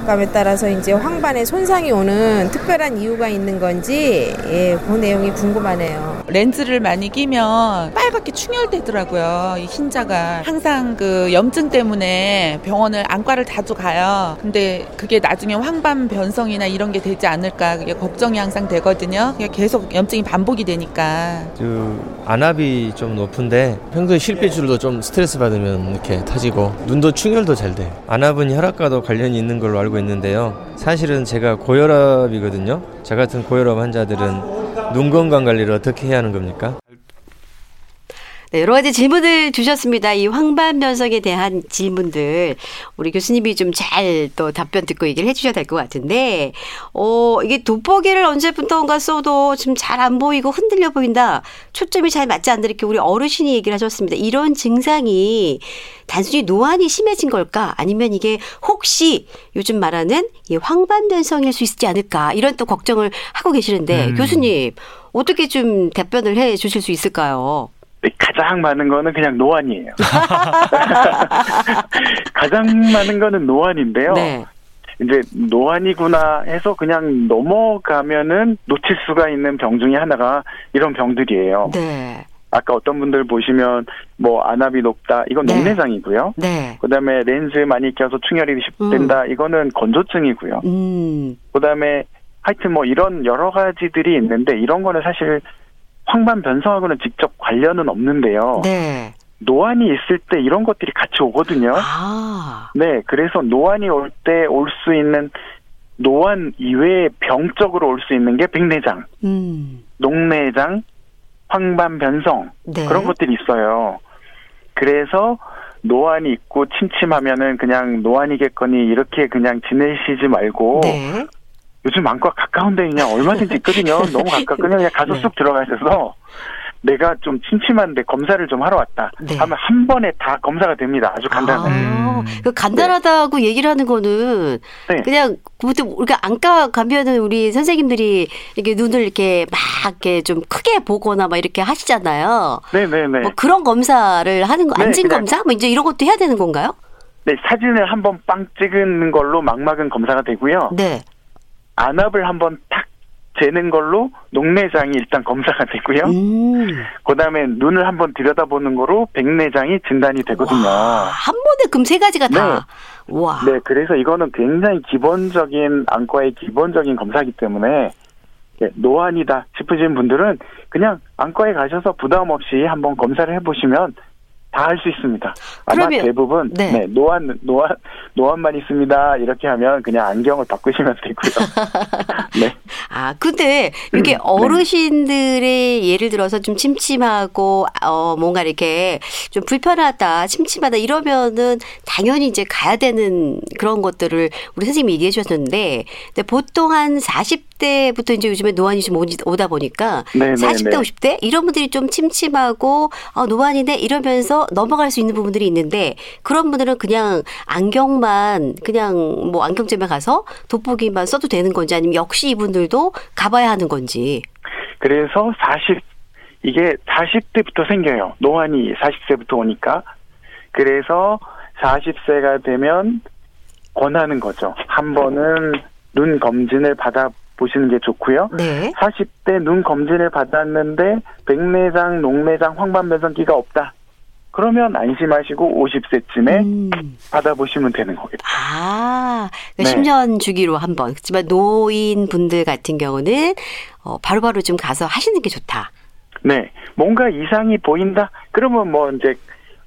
감에 따라서 이제 황반에 손상이 오는 특별한 이유가 있는 건지 예, 그 내용이 궁금하네요. 렌즈를 많이 끼면 빨갛게 충혈되더라고요. 이 흰자가 항상 그 염증 때문에 병원을 안과를 자주 가요. 근데 그게 나중에 황반 변성이나 이런 게 되지 않을까 그게 걱정이 항상 되거든요. 계속 염증이 반복이 되니까. 그 안압이 좀 높은데 평소에 실핏줄도 좀 스트레스 받으면 이렇게 터지고 눈도 충혈도 잘 돼요. 안압은 혈압과도 관련이 있는 걸로 알고 있는데요. 사실은 제가 고혈압이거든요. 저 같은 고혈압 환자들은 눈 건강 관리를 어떻게 해야 하는 겁니까? 네, 여러 가지 질문을 주셨습니다. 이 황반 변성에 대한 질문들 우리 교수님이 좀 잘 또 답변 듣고 얘기를 해주셔야 될 것 같은데, 어 이게 돋보기를 언제부터인가 써도 지금 잘 안 보이고 흔들려 보인다, 초점이 잘 맞지 않는다 이렇게 우리 어르신이 얘기를 하셨습니다. 이런 증상이 단순히 노안이 심해진 걸까, 아니면 이게 혹시 요즘 말하는 이 황반 변성일 수 있지 않을까 이런 또 걱정을 하고 계시는데 음. 교수님 어떻게 좀 답변을 해 주실 수 있을까요? 네, 가장 많은 거는 그냥 노안이에요. [LAUGHS] 가장 많은 거는 노안인데요. 네. 이제 노안이구나 해서 그냥 넘어가면은 놓칠 수가 있는 병 중에 하나가 이런 병들이에요. 네. 아까 어떤 분들 보시면 뭐 안압이 높다 이건 네. 녹내장이고요. 네. 그다음에 렌즈 많이 껴서 충혈이 된다 이거는 건조증이고요. 음. 그다음에 하여튼 뭐 이런 여러 가지들이 있는데 이런 거는 사실 황반 변성하고는 직접 관련은 없는데요. 네. 노안이 있을 때 이런 것들이 같이 오거든요. 아. 네, 그래서 노안이 올 때 올 수 있는 노안 이외에 병적으로 올 수 있는 게 백내장, 음. 녹내장, 황반 변성 네. 그런 것들이 있어요. 그래서 노안이 있고 침침하면은 그냥 노안이겠거니 이렇게 그냥 지내시지 말고 네. 요즘 안과 가까운 데 그냥 얼마든지 있거든요. [LAUGHS] 너무 가깝거든요. 그냥 가서 네. 쑥 들어가셔서 내가 좀 침침한데 검사를 좀 하러 왔다 네. 하면 한 번에 다 검사가 됩니다. 아주 간단하게. 아, 음. 그 간단하다고 얘기를 하는 거는 네. 그냥 보통 우리가 안과 가면은 우리 선생님들이 이렇게 눈을 이렇게 막 이렇게 좀 크게 보거나 막 이렇게 하시잖아요. 네네네. 뭐 그런 검사를 하는 거 네, 안진 검사 뭐 이제 이런 것도 해야 되는 건가요? 네, 사진을 한번 빵 찍은 걸로 망막은 검사가 되고요. 네. 안압을 한번 탁 재는 걸로 녹내장이 일단 검사가 되고요. 음. 그다음에 눈을 한번 들여다보는 거로 백내장이 진단이 되거든요. 와, 한 번에 그럼 세 가지가 다. 와. 네, 그래서 이거는 굉장히 기본적인 안과의 기본적인 검사이기 때문에 예, 노안이다 싶으신 분들은 그냥 안과에 가셔서 부담 없이 한번 검사를 해보시면 다 할 수 있습니다. 아마 그러면- 대부분 네. 네. 노안 노안 노안만 있습니다 이렇게 하면 그냥 안경을 바꾸시면 되고요. [LAUGHS] 네, 아, 근데 이게 음, 어르신들의 예를 들어서 좀 침침하고 어 뭔가 이렇게 좀 불편하다, 침침하다 이러면은 당연히 이제 가야 되는 그런 것들을 우리 선생님이 얘기해 주셨는데 근데 보통 한 40 대부터 이제 요즘에 노안이 좀 오다 보니까 네, 네, 40대, 네. 50대 이런 분들이 좀 침침하고 아, 노안이네 이러면서 넘어갈 수 있는 부분들이 있는데 그런 분들은 그냥 안경만 그냥 뭐 안경점에 가서 돋보기만 써도 되는 건지 아니면 역시 이분들도 가봐야 하는 건지. 그래서 40 이게 40대부터 생겨요. 노안이 40세부터 오니까 그래서 40세가 되면 권하는 거죠. 한 번은 눈 검진을 받아 보시는 게 좋고요. 네. 40대 눈 검진을 받았는데 백내장, 녹내장, 황반변성기가 없다. 그러면 안심하시고 50세쯤에 음. 받아보시면 되는 거겠죠. 아, 네. 10년 주기로 한 번. 그렇지만 노인 분들 같은 경우는 어, 바로 바로 좀 가서 하시는 게 좋다. 네, 뭔가 이상이 보인다. 그러면 뭐 이제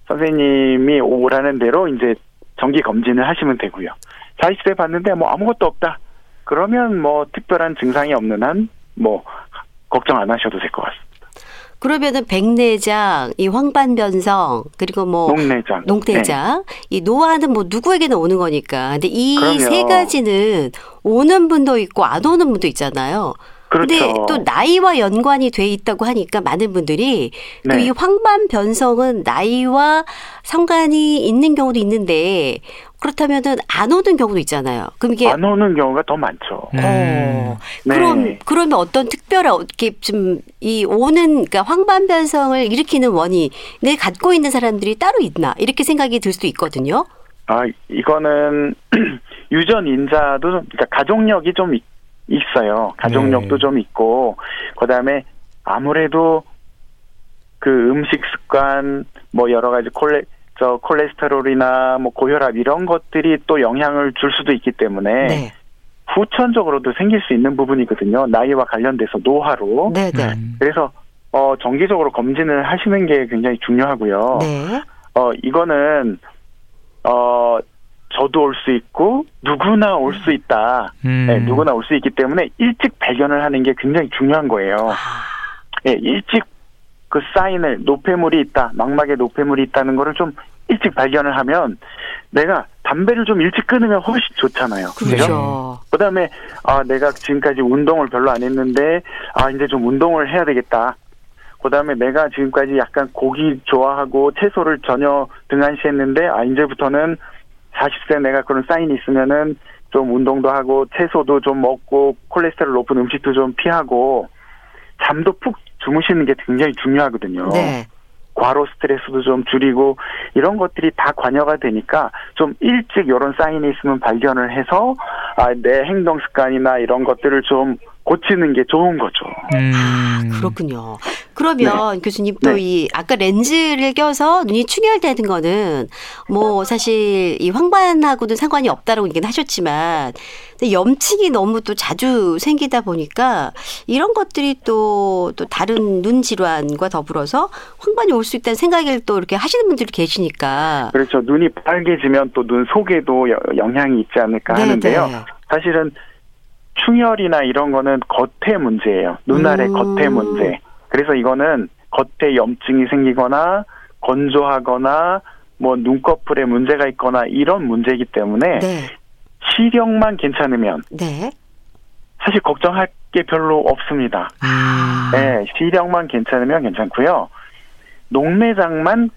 선생님이 오라는 대로 이제 정기 검진을 하시면 되고요. 40세 봤는데 뭐 아무것도 없다. 그러면 뭐 특별한 증상이 없는 한 뭐 걱정 안 하셔도 될 것 같습니다. 그러면은 백내장, 이 황반변성, 그리고 뭐 녹내장. 농대장. 이 노화는 뭐 누구에게나 오는 거니까. 근데 이. 세 가지는 오는 분도 있고 안 오는 분도 있잖아요. 그렇죠. 근데 또 나이와 연관이 돼 있다고 하니까 많은 분들이 또 네. 이 황반 변성은 나이와 상관이 있는 경우도 있는데 그렇다면은 안 오는 경우도 있잖아요. 그럼 이게 안 오는 경우가 더 많죠. 음. 어, 네. 그럼 그러면 어떤 특별한 어떻게 좀 이 오는 그러니까 황반 변성을 일으키는 원인을 갖고 있는 사람들이 따로 있나 이렇게 생각이 들 수도 있거든요. 아, 이거는 [CLEARS THROAT] 유전 인자도 좀, 그러니까 가족력이 좀 있- 있어요. 가족력도 네. 좀 있고, 그 다음에 아무래도 그 음식 습관, 뭐 여러 가지 콜레, 저 콜레스테롤이나 뭐 고혈압 이런 것들이 또 영향을 줄 수도 있기 때문에 네, 후천적으로도 생길 수 있는 부분이거든요. 나이와 관련돼서 노화로. 네, 네, 음. 그래서 어 정기적으로 검진을 하시는 게 굉장히 중요하고요. 네. 어, 이거는, 어, 저도 올 수 있고, 누구나 올 수 있다. 음. 네, 누구나 올 수 있기 때문에 일찍 발견을 하는 게 굉장히 중요한 거예요. 아, 예, 일찍 그 사인을, 노폐물이 있다, 망막에 노폐물이 있다는 거를 좀 일찍 발견을 하면 내가 담배를 좀 일찍 끊으면 훨씬 좋잖아요. 그렇죠. 그 다음에, 아, 내가 지금까지 운동을 별로 안 했는데, 아, 이제 좀 운동을 해야 되겠다. 그 다음에 내가 지금까지 약간 고기 좋아하고 채소를 전혀 등한시했는데, 아, 이제부터는 40세 내가 그런 사인이 있으면은 좀 운동도 하고 채소도 좀 먹고 콜레스테롤 높은 음식도 좀 피하고 잠도 푹 주무시는 게 굉장히 중요하거든요. 네. 과로 스트레스도 좀 줄이고 이런 것들이 다 관여가 되니까 좀 일찍 이런 사인이 있으면 발견을 해서 아, 내 행동 습관이나 이런 것들을 좀 고치는 게 좋은 거죠. 음. 그렇군요. 그러면 교수님 또 네. 이 아까 렌즈를 껴서 눈이 충혈되는 거는 뭐 사실 이 황반하고는 상관이 없다라고 얘기는 하셨지만 염증이 너무 또 자주 생기다 보니까 이런 것들이 또, 또 다른 눈 질환과 더불어서 황반이 올 수 있다는 생각을 또 이렇게 하시는 분들이 계시니까. 그렇죠. 눈이 빨개지면 또 눈 속에도 여- 영향이 있지 않을까 네, 하는데요. 네. 사실은 충혈이나 이런 거는 겉의 문제예요. 눈알의 음. 겉의 문제. 그래서 이거는 겉에 염증이 생기거나 건조하거나 뭐 눈꺼풀에 문제가 있거나 이런 문제이기 때문에 네. 시력만 괜찮으면 네. 사실 걱정할 게 별로 없습니다. 아. 네, 시력만 괜찮으면 괜찮고요. 녹내장만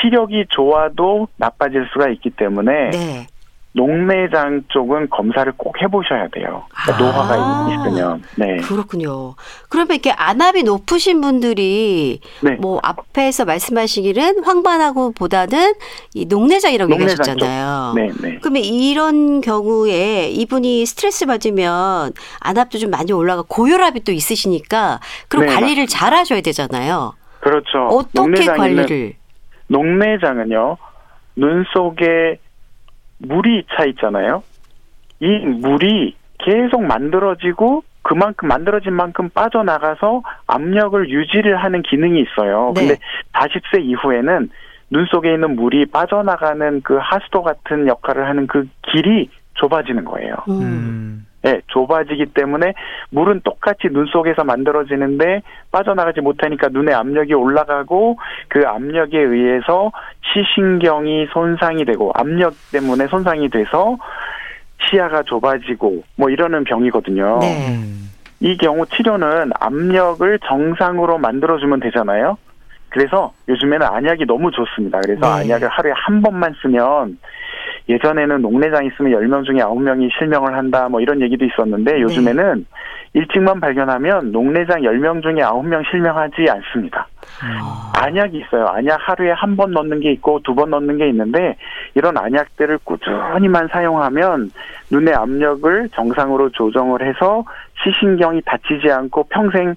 시력이 좋아도 나빠질 수가 있기 때문에 네. 녹내장 쪽은 검사를 꼭 해보셔야 돼요. 그러니까 아. 노화가 있으면. 네. 그렇군요. 그러면 이렇게 안압이 높으신 분들이 네. 뭐 앞에서 말씀하시기는 황반하고 보다는 이 녹내장이라고 녹내장 얘기하셨잖아요. 네, 네. 그러면 이런 경우에 이분이 스트레스 받으면 안압도 좀 많이 올라가 고혈압이 또 있으시니까 그럼 네, 관리를 잘 하셔야 되잖아요. 그렇죠. 어떻게 관리를? 녹내장은요, 눈 속에 물이 차 있잖아요. 이 물이 계속 만들어지고 그만큼 만들어진 만큼 빠져나가서 압력을 유지를 하는 기능이 있어요. 네. 근데 40세 이후에는 눈 속에 있는 물이 빠져나가는 그 하수도 같은 역할을 하는 그 길이 좁아지는 거예요. 음. 음. 네, 좁아지기 때문에 물은 똑같이 눈 속에서 만들어지는데 빠져나가지 못하니까 눈에 압력이 올라가고 그 압력에 의해서 시신경이 손상이 되고 압력 때문에 손상이 돼서 시야가 좁아지고 뭐 이러는 병이거든요. 네. 음. 이 경우 치료는 압력을 정상으로 만들어주면 되잖아요. 그래서 요즘에는 안약이 너무 좋습니다. 그래서 네. 안약을 하루에 한 번만 쓰면 예전에는 녹내장 있으면 10명 중에 9명이 실명을 한다 뭐 이런 얘기도 있었는데 요즘에는 일찍만 발견하면 녹내장 10명 중에 9명 실명하지 않습니다. 안약이 있어요. 안약 하루에 한 번 넣는 게 있고 두 번 넣는 게 있는데 이런 안약들을 꾸준히만 사용하면 눈의 압력을 정상으로 조정을 해서 시신경이 다치지 않고 평생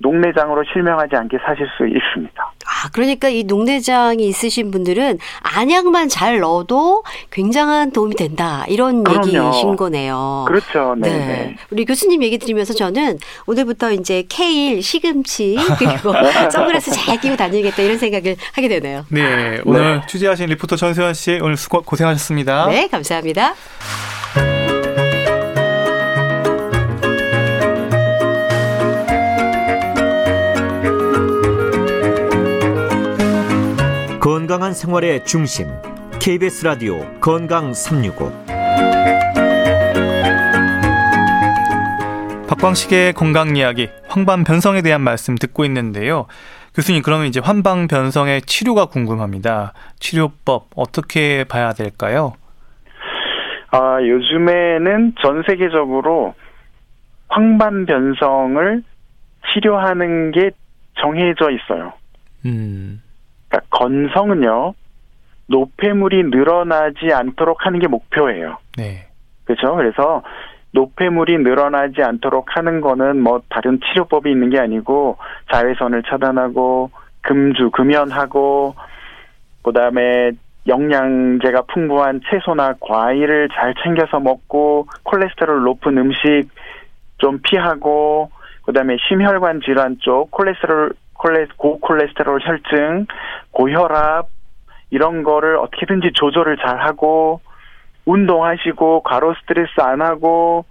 녹내장으로 실명하지 않게 사실 수 있습니다. 아, 그러니까 이 녹내장이 있으신 분들은 안약만 잘 넣어도 굉장한 도움이 된다. 이런 그럼요. 얘기이신 거네요. 그렇죠. 네. 네. 우리 교수님 얘기 들으면서 저는 오늘부터 이제 케일, 시금치, [LAUGHS] 그리고 선글라스 잘 끼고 다니겠다 이런 생각을 하게 되네요. 네, 오늘 취재하신 리포터 전세환 씨 오늘 수고 고생하셨습니다. 네, 감사합니다. 건강한 생활의 중심 KBS 라디오 건강 365 박광식의 건강 이야기 황반 변성에 대한 말씀 듣고 있는데요. 교수님 그러면 이제 환방 변성의 치료가 궁금합니다. 치료법 어떻게 봐야 될까요? 아, 요즘에는 전 세계적으로 황반 변성을 치료하는 게 정해져 있어요. 음. 그러니까 건성은요. 노폐물이 늘어나지 않도록 하는 게 목표예요. 네. 그렇죠? 그래서 노폐물이 늘어나지 않도록 하는 거는 뭐 다른 치료법이 있는 게 아니고 자외선을 차단하고 금주 금연하고 그다음에 영양제가 풍부한 채소나 과일을 잘 챙겨서 먹고 콜레스테롤 높은 음식 좀 피하고 그다음에 심혈관 질환 쪽 콜레스테롤 콜레 고콜레스테롤 혈증, 고혈압 이런 거를 어떻게든지 조절을 잘 하고 운동하시고 과로 스트레스 안 하고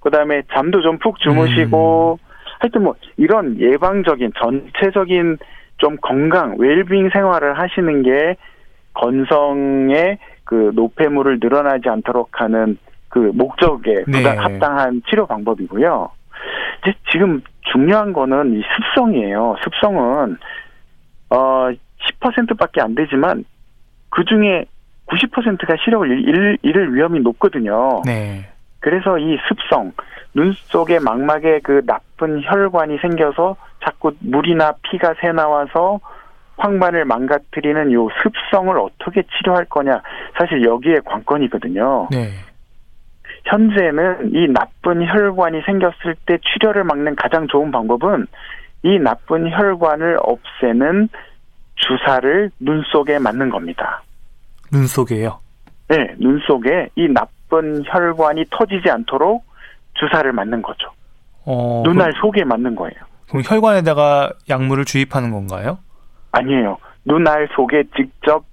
그다음에 잠도 좀 푹 주무시고 하여튼 뭐 이런 예방적인 전체적인 좀 건강 웰빙 생활을 하시는 게 건성의 그 노폐물을 늘어나지 않도록 하는 그 목적에 네. 합당한 치료 방법이고요. 이제 지금 중요한 거는 이 습성이에요. 습성은 어 10%밖에 안 되지만 그 중에 90%가 시력을 잃- 잃을 위험이 높거든요. 네. 그래서 이 습성, 눈 속에 망막에 그 나쁜 혈관이 생겨서 자꾸 물이나 피가 새 나와서 황반을 망가뜨리는 요 습성을 어떻게 치료할 거냐. 사실 여기에 관건이거든요. 네. 현재는 이 나쁜 혈관이 생겼을 때 출혈을 막는 가장 좋은 방법은 이 나쁜 혈관을 없애는 주사를 눈 속에 맞는 겁니다. 눈 속에요. 네, 눈 속에 이 나쁜 혈관이 터지지 않도록 주사를 맞는 거죠. 어, 눈알 속에 맞는 거예요. 그럼, 그럼 혈관에다가 약물을 주입하는 건가요? 아니에요. 눈알 속에 직접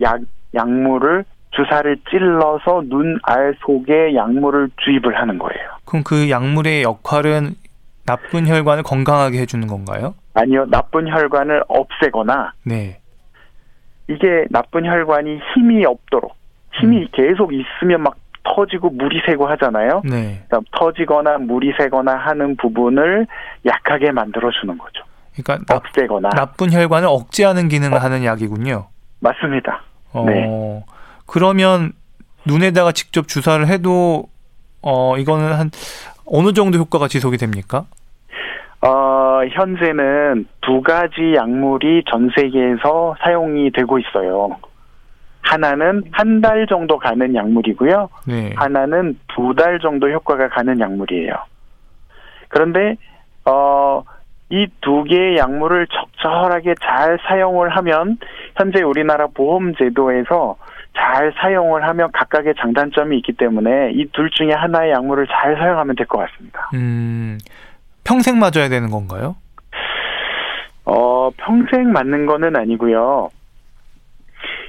약, 약물을 주사를 찔러서 눈 알 속에 약물을 주입을 하는 거예요. 그럼 그 약물의 역할은 나쁜 혈관을 건강하게 해주는 건가요? 아니요, 나쁜 혈관을 없애거나 네. 이게 나쁜 혈관이 힘이 없도록 힘이 계속 있으면 막 터지고 물이 새고 하잖아요. 네. 그러니까 터지거나 물이 새거나 하는 부분을 약하게 만들어 주는 거죠. 그러니까 나, 없애거나 나 쁜 혈관을 억제하는 기능을 하는 약이군요. 맞습니다. 어, 네. 그러면 눈에다가 직접 주사를 해도 어 이거는 한 어느 정도 효과가 지속이 됩니까? 어, 현재는 두 가지 약물이 전 세계에서 사용이 되고 있어요. 하나는 한 달 정도 가는 약물이고요. 네. 하나는 두 달 정도 효과가 가는 약물이에요. 그런데 어, 이 두 개의 약물을 적절하게 잘 사용을 하면 현재 우리나라 보험 제도에서 잘 사용을 하면 각각의 장단점이 있기 때문에 이 둘 중에 하나의 약물을 잘 사용하면 될 것 같습니다. 음, 평생 맞아야 되는 건가요? 어, 평생 맞는 거는 아니고요.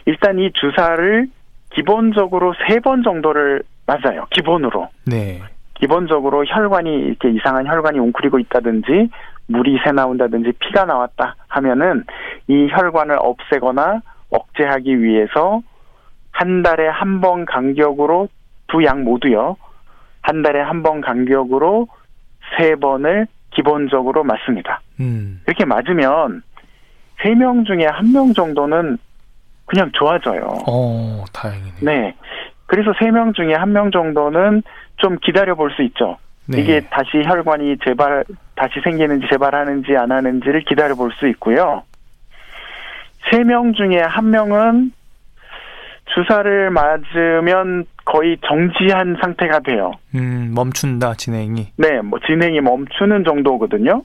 일단 이 주사를 기본적으로 세 번 정도를 맞아요. 기본으로. 네. 기본적으로 혈관이 이렇게 이상한 혈관이 웅크리고 있다든지 물이 새 나온다든지 피가 나왔다 하면은 이 혈관을 없애거나 억제하기 위해서 한 달에 한 번 간격으로 두약 모두요. 한 달에 한 번 간격으로 세 번을 기본적으로 맞습니다. 음. 이렇게 맞으면 세 명 중에 한 명 정도는 그냥 좋아져요. 어, 다행이네. 네. 그래서 세 명 중에 한 명 정도는 좀 기다려 볼 수 있죠. 네. 이게 다시 혈관이 재발, 다시 생기는지 재발하는지 안 하는지를 기다려 볼 수 있고요. 세 명 중에 한 명은 주사를 맞으면 거의 정지한 상태가 돼요. 음, 멈춘다, 진행이. 네, 뭐 진행이 멈추는 정도거든요.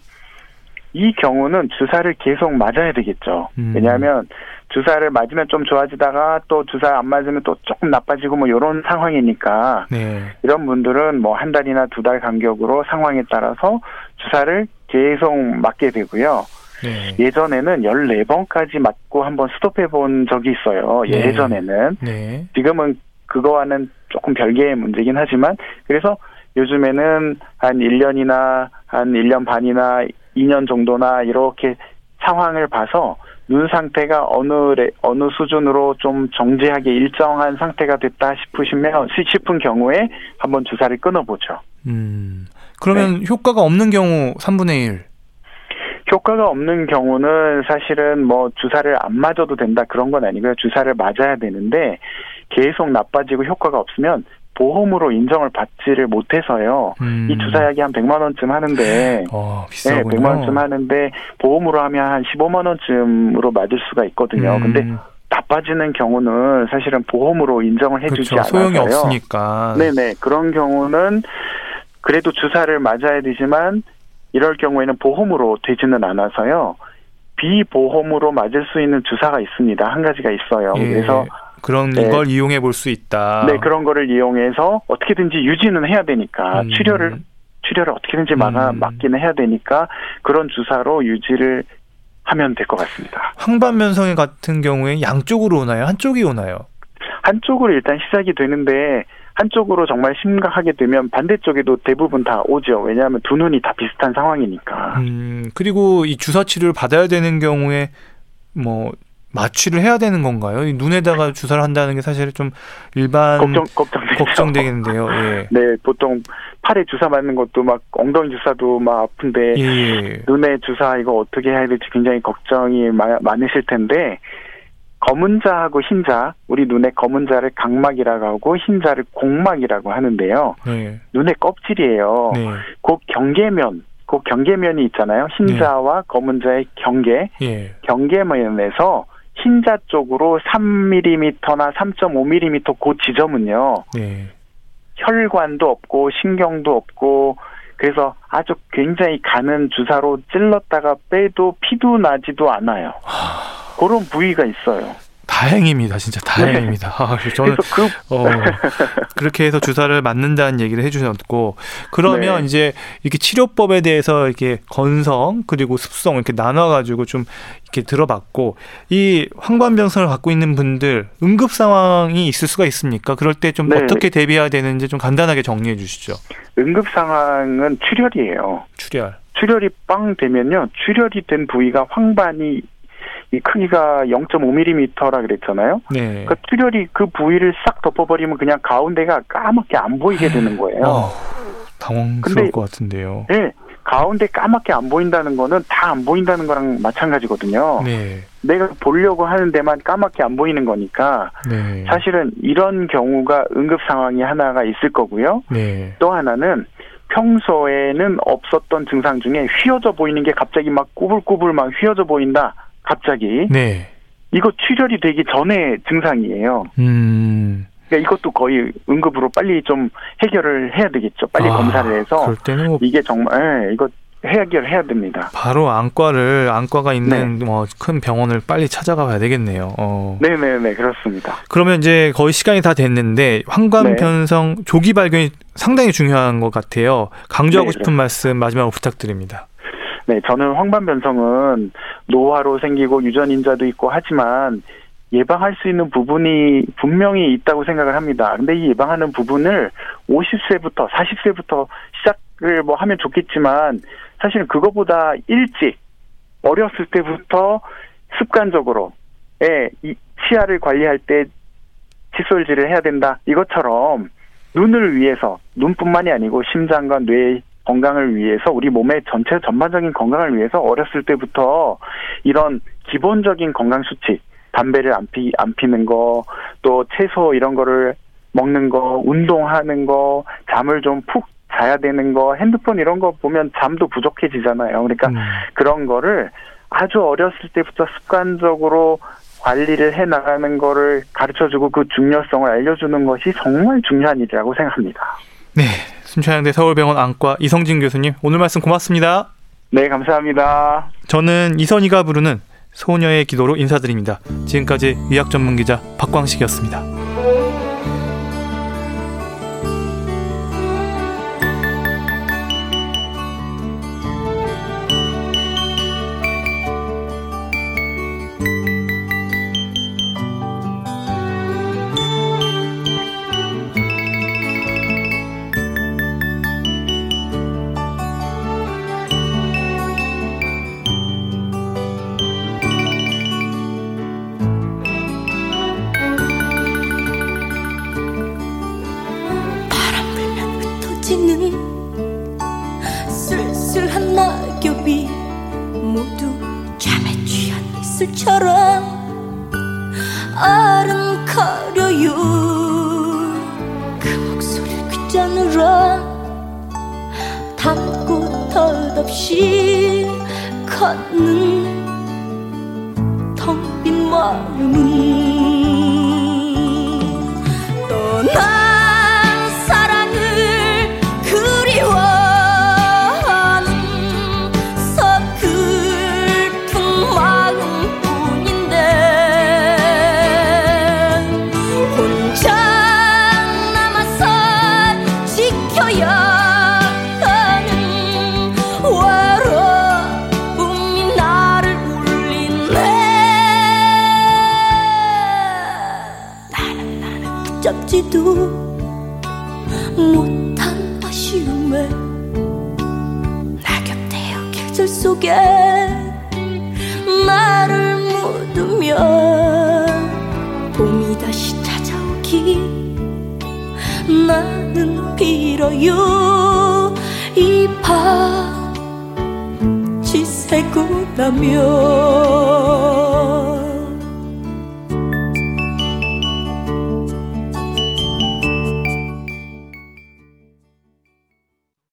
이 경우는 주사를 계속 맞아야 되겠죠. 음. 왜냐하면 주사를 맞으면 좀 좋아지다가 또 주사 안 맞으면 또 조금 나빠지고 뭐 이런 상황이니까 네. 이런 분들은 뭐 한 달이나 두 달 간격으로 상황에 따라서 주사를 계속 맞게 되고요. 네. 예전에는 14번까지 맞고 한번 스톱해 본 적이 있어요. 네. 예전에는. 네. 지금은 그거와는 조금 별개의 문제긴 하지만 그래서 요즘에는 한 1년이나 한 1년 반이나 2년 정도나 이렇게 상황을 봐서 눈 상태가 어느 레- 어느 수준으로 좀 정제하게 일정한 상태가 됐다 싶으시면 싶은 경우에 한번 주사를 끊어보죠. 음. 그러면 네. 효과가 없는 경우 3분의 1. 효과가 없는 경우는 사실은 뭐 주사를 안 맞아도 된다 그런 건 아니고요. 주사를 맞아야 되는데 계속 나빠지고 효과가 없으면 보험으로 인정을 받지를 못해서요. 음. 이 주사약이 한 100만 원쯤 하는데 어, 네, 비싸군요. 100만 원쯤 하는데 보험으로 하면 한 15만 원쯤으로 맞을 수가 있거든요. 음. 근데 나빠지는 경우는 사실은 보험으로 인정을 해주지 그렇죠. 않아서요. 소용이 없으니까. 네네 그런 경우는 그래도 주사를 맞아야 되지만 이럴 경우에는 보험으로 되지는 않아서요. 비보험으로 맞을 수 있는 주사가 있습니다. 한 가지가 있어요. 예. 그래서 그런 네. 걸 이용해 볼 수 있다. 네 그런 거를 이용해서 어떻게든지 유지는 해야 되니까 음. 출혈을 출혈을 어떻게든지 막아 음. 막기는 해야 되니까 그런 주사로 유지를 하면 될 것 같습니다. 항반면성애 같은 경우에 양쪽으로 오나요? 한쪽이 오나요? 한쪽으로 일단 시작이 되는데 한쪽으로 정말 심각하게 되면 반대쪽에도 대부분 다 오죠. 왜냐하면 두 눈이 다 비슷한 상황이니까. 음, 그리고 이 주사 치료를 받아야 되는 경우에 뭐 마취를 해야 되는 건가요? 이 눈에다가 주사를 한다는 게 사실 좀 일반 걱정 걱정되죠. 걱정되겠는데요. [LAUGHS] 예. 네, 보통 팔에 주사 맞는 것도 막 엉덩이 주사도 막 아픈데 예, 예. 눈에 주사 이거 어떻게 해야 될지 굉장히 걱정이 마- 많으실 텐데 검은 자하고 흰 자, 우리 눈의 검은 자를 각막이라고 하고 흰 자를 곡막이라고 하는데요. 네. 눈의 껍질이에요. 네. 그 경계면, 그 경계면이 있잖아요. 흰 네. 자와 검은 자의 경계, 예. 경계면에서 흰 자 쪽으로 3mm나 3.5mm 그 지점은요. 네. 혈관도 없고 신경도 없고 그래서 아주 굉장히 가는 주사로 찔렀다가 빼도 피도 나지도 않아요. 그런 부위가 있어요. 다행입니다. 진짜 다행입니다. 아, 저는 그 어, 그렇게 해서 주사를 맞는다는 얘기를 해주셨고 그러면 네. 이제 이렇게 치료법에 대해서 이렇게 건성 그리고 습성 이렇게 나눠가지고 좀 이렇게 들어봤고 이 황반변성을 갖고 있는 분들 응급 상황이 있을 수가 있습니까? 그럴 때좀 네. 어떻게 대비해야 되는지 좀 간단하게 정리해 주시죠. 응급 상황은 출혈이에요. 출혈. 출혈이 빵 되면요. 출혈이 된 부위가 황반이 이 크기가 0.5mm라 그랬잖아요. 네. 그 출혈이 그 부위를 싹 덮어버리면 그냥 가운데가 까맣게 안 보이게 되는 거예요. 어, 당황스러울 근데- 것 같은데요. 네, 가운데 까맣게 안 보인다는 거는 다 안 보인다는 거랑 마찬가지거든요. 네. 내가 보려고 하는 데만 까맣게 안 보이는 거니까 네. 사실은 이런 경우가 응급 상황이 하나가 있을 거고요. 네. 또 하나는 평소에는 없었던 증상 중에 휘어져 보이는 게 갑자기 막 꾸불꾸불 막 휘어져 보인다. 갑자기 네. 이거 출혈이 되기 전에 증상이에요. 음. 그러니까 이것도 거의 응급으로 빨리 좀 해결을 해야 되겠죠. 빨리 아, 검사를 해서 그럴 때는 뭐 이게 정말 예, 이거 해결해야 됩니다. 바로 안과를 안과가 있는 뭐큰 병원을 빨리 찾아가 봐야 되겠네요. 어. 네네네 그렇습니다. 그러면 이제 거의 시간이 다 됐는데 황관 변성 조기 발견이 상당히 중요한 것 같아요. 강조하고 네, 싶은 말씀 마지막으로 부탁드립니다. 네, 저는 황반 변성은 노화로 생기고 유전 인자도 있고 하지만 예방할 수 있는 부분이 분명히 있다고 생각을 합니다. 근데 이 예방하는 부분을 50세부터 40세부터 시작을 뭐 하면 좋겠지만 사실은 그거보다 일찍 어렸을 때부터 습관적으로 예, 이 치아를 관리할 때 칫솔질을 해야 된다. 이것처럼 눈을 위해서 눈뿐만이 아니고 심장과 뇌 건강을 위해서 우리 몸의 전체 전반적인 건강을 위해서 어렸을 때부터 이런 기본적인 건강 수칙 담배를 안, 피, 안 피는 거 또 채소 이런 거를 먹는 거 운동하는 거 잠을 좀 푹 자야 되는 거 핸드폰 이런 거 보면 잠도 부족해지잖아요 그러니까 음. 그런 거를 아주 어렸을 때부터 습관적으로 관리를 해 나가는 거를 가르쳐 주고 그 중요성을 알려주는 것이 정말 중요한 일이라고 생각합니다. 네, 순천향대 서울병원 안과 이성진 교수님 오늘 말씀 고맙습니다. 네, 감사합니다. 저는 이선희가 부르는 소녀의 기도로 인사드립니다. 지금까지 의학 전문 기자 박광식이었습니다.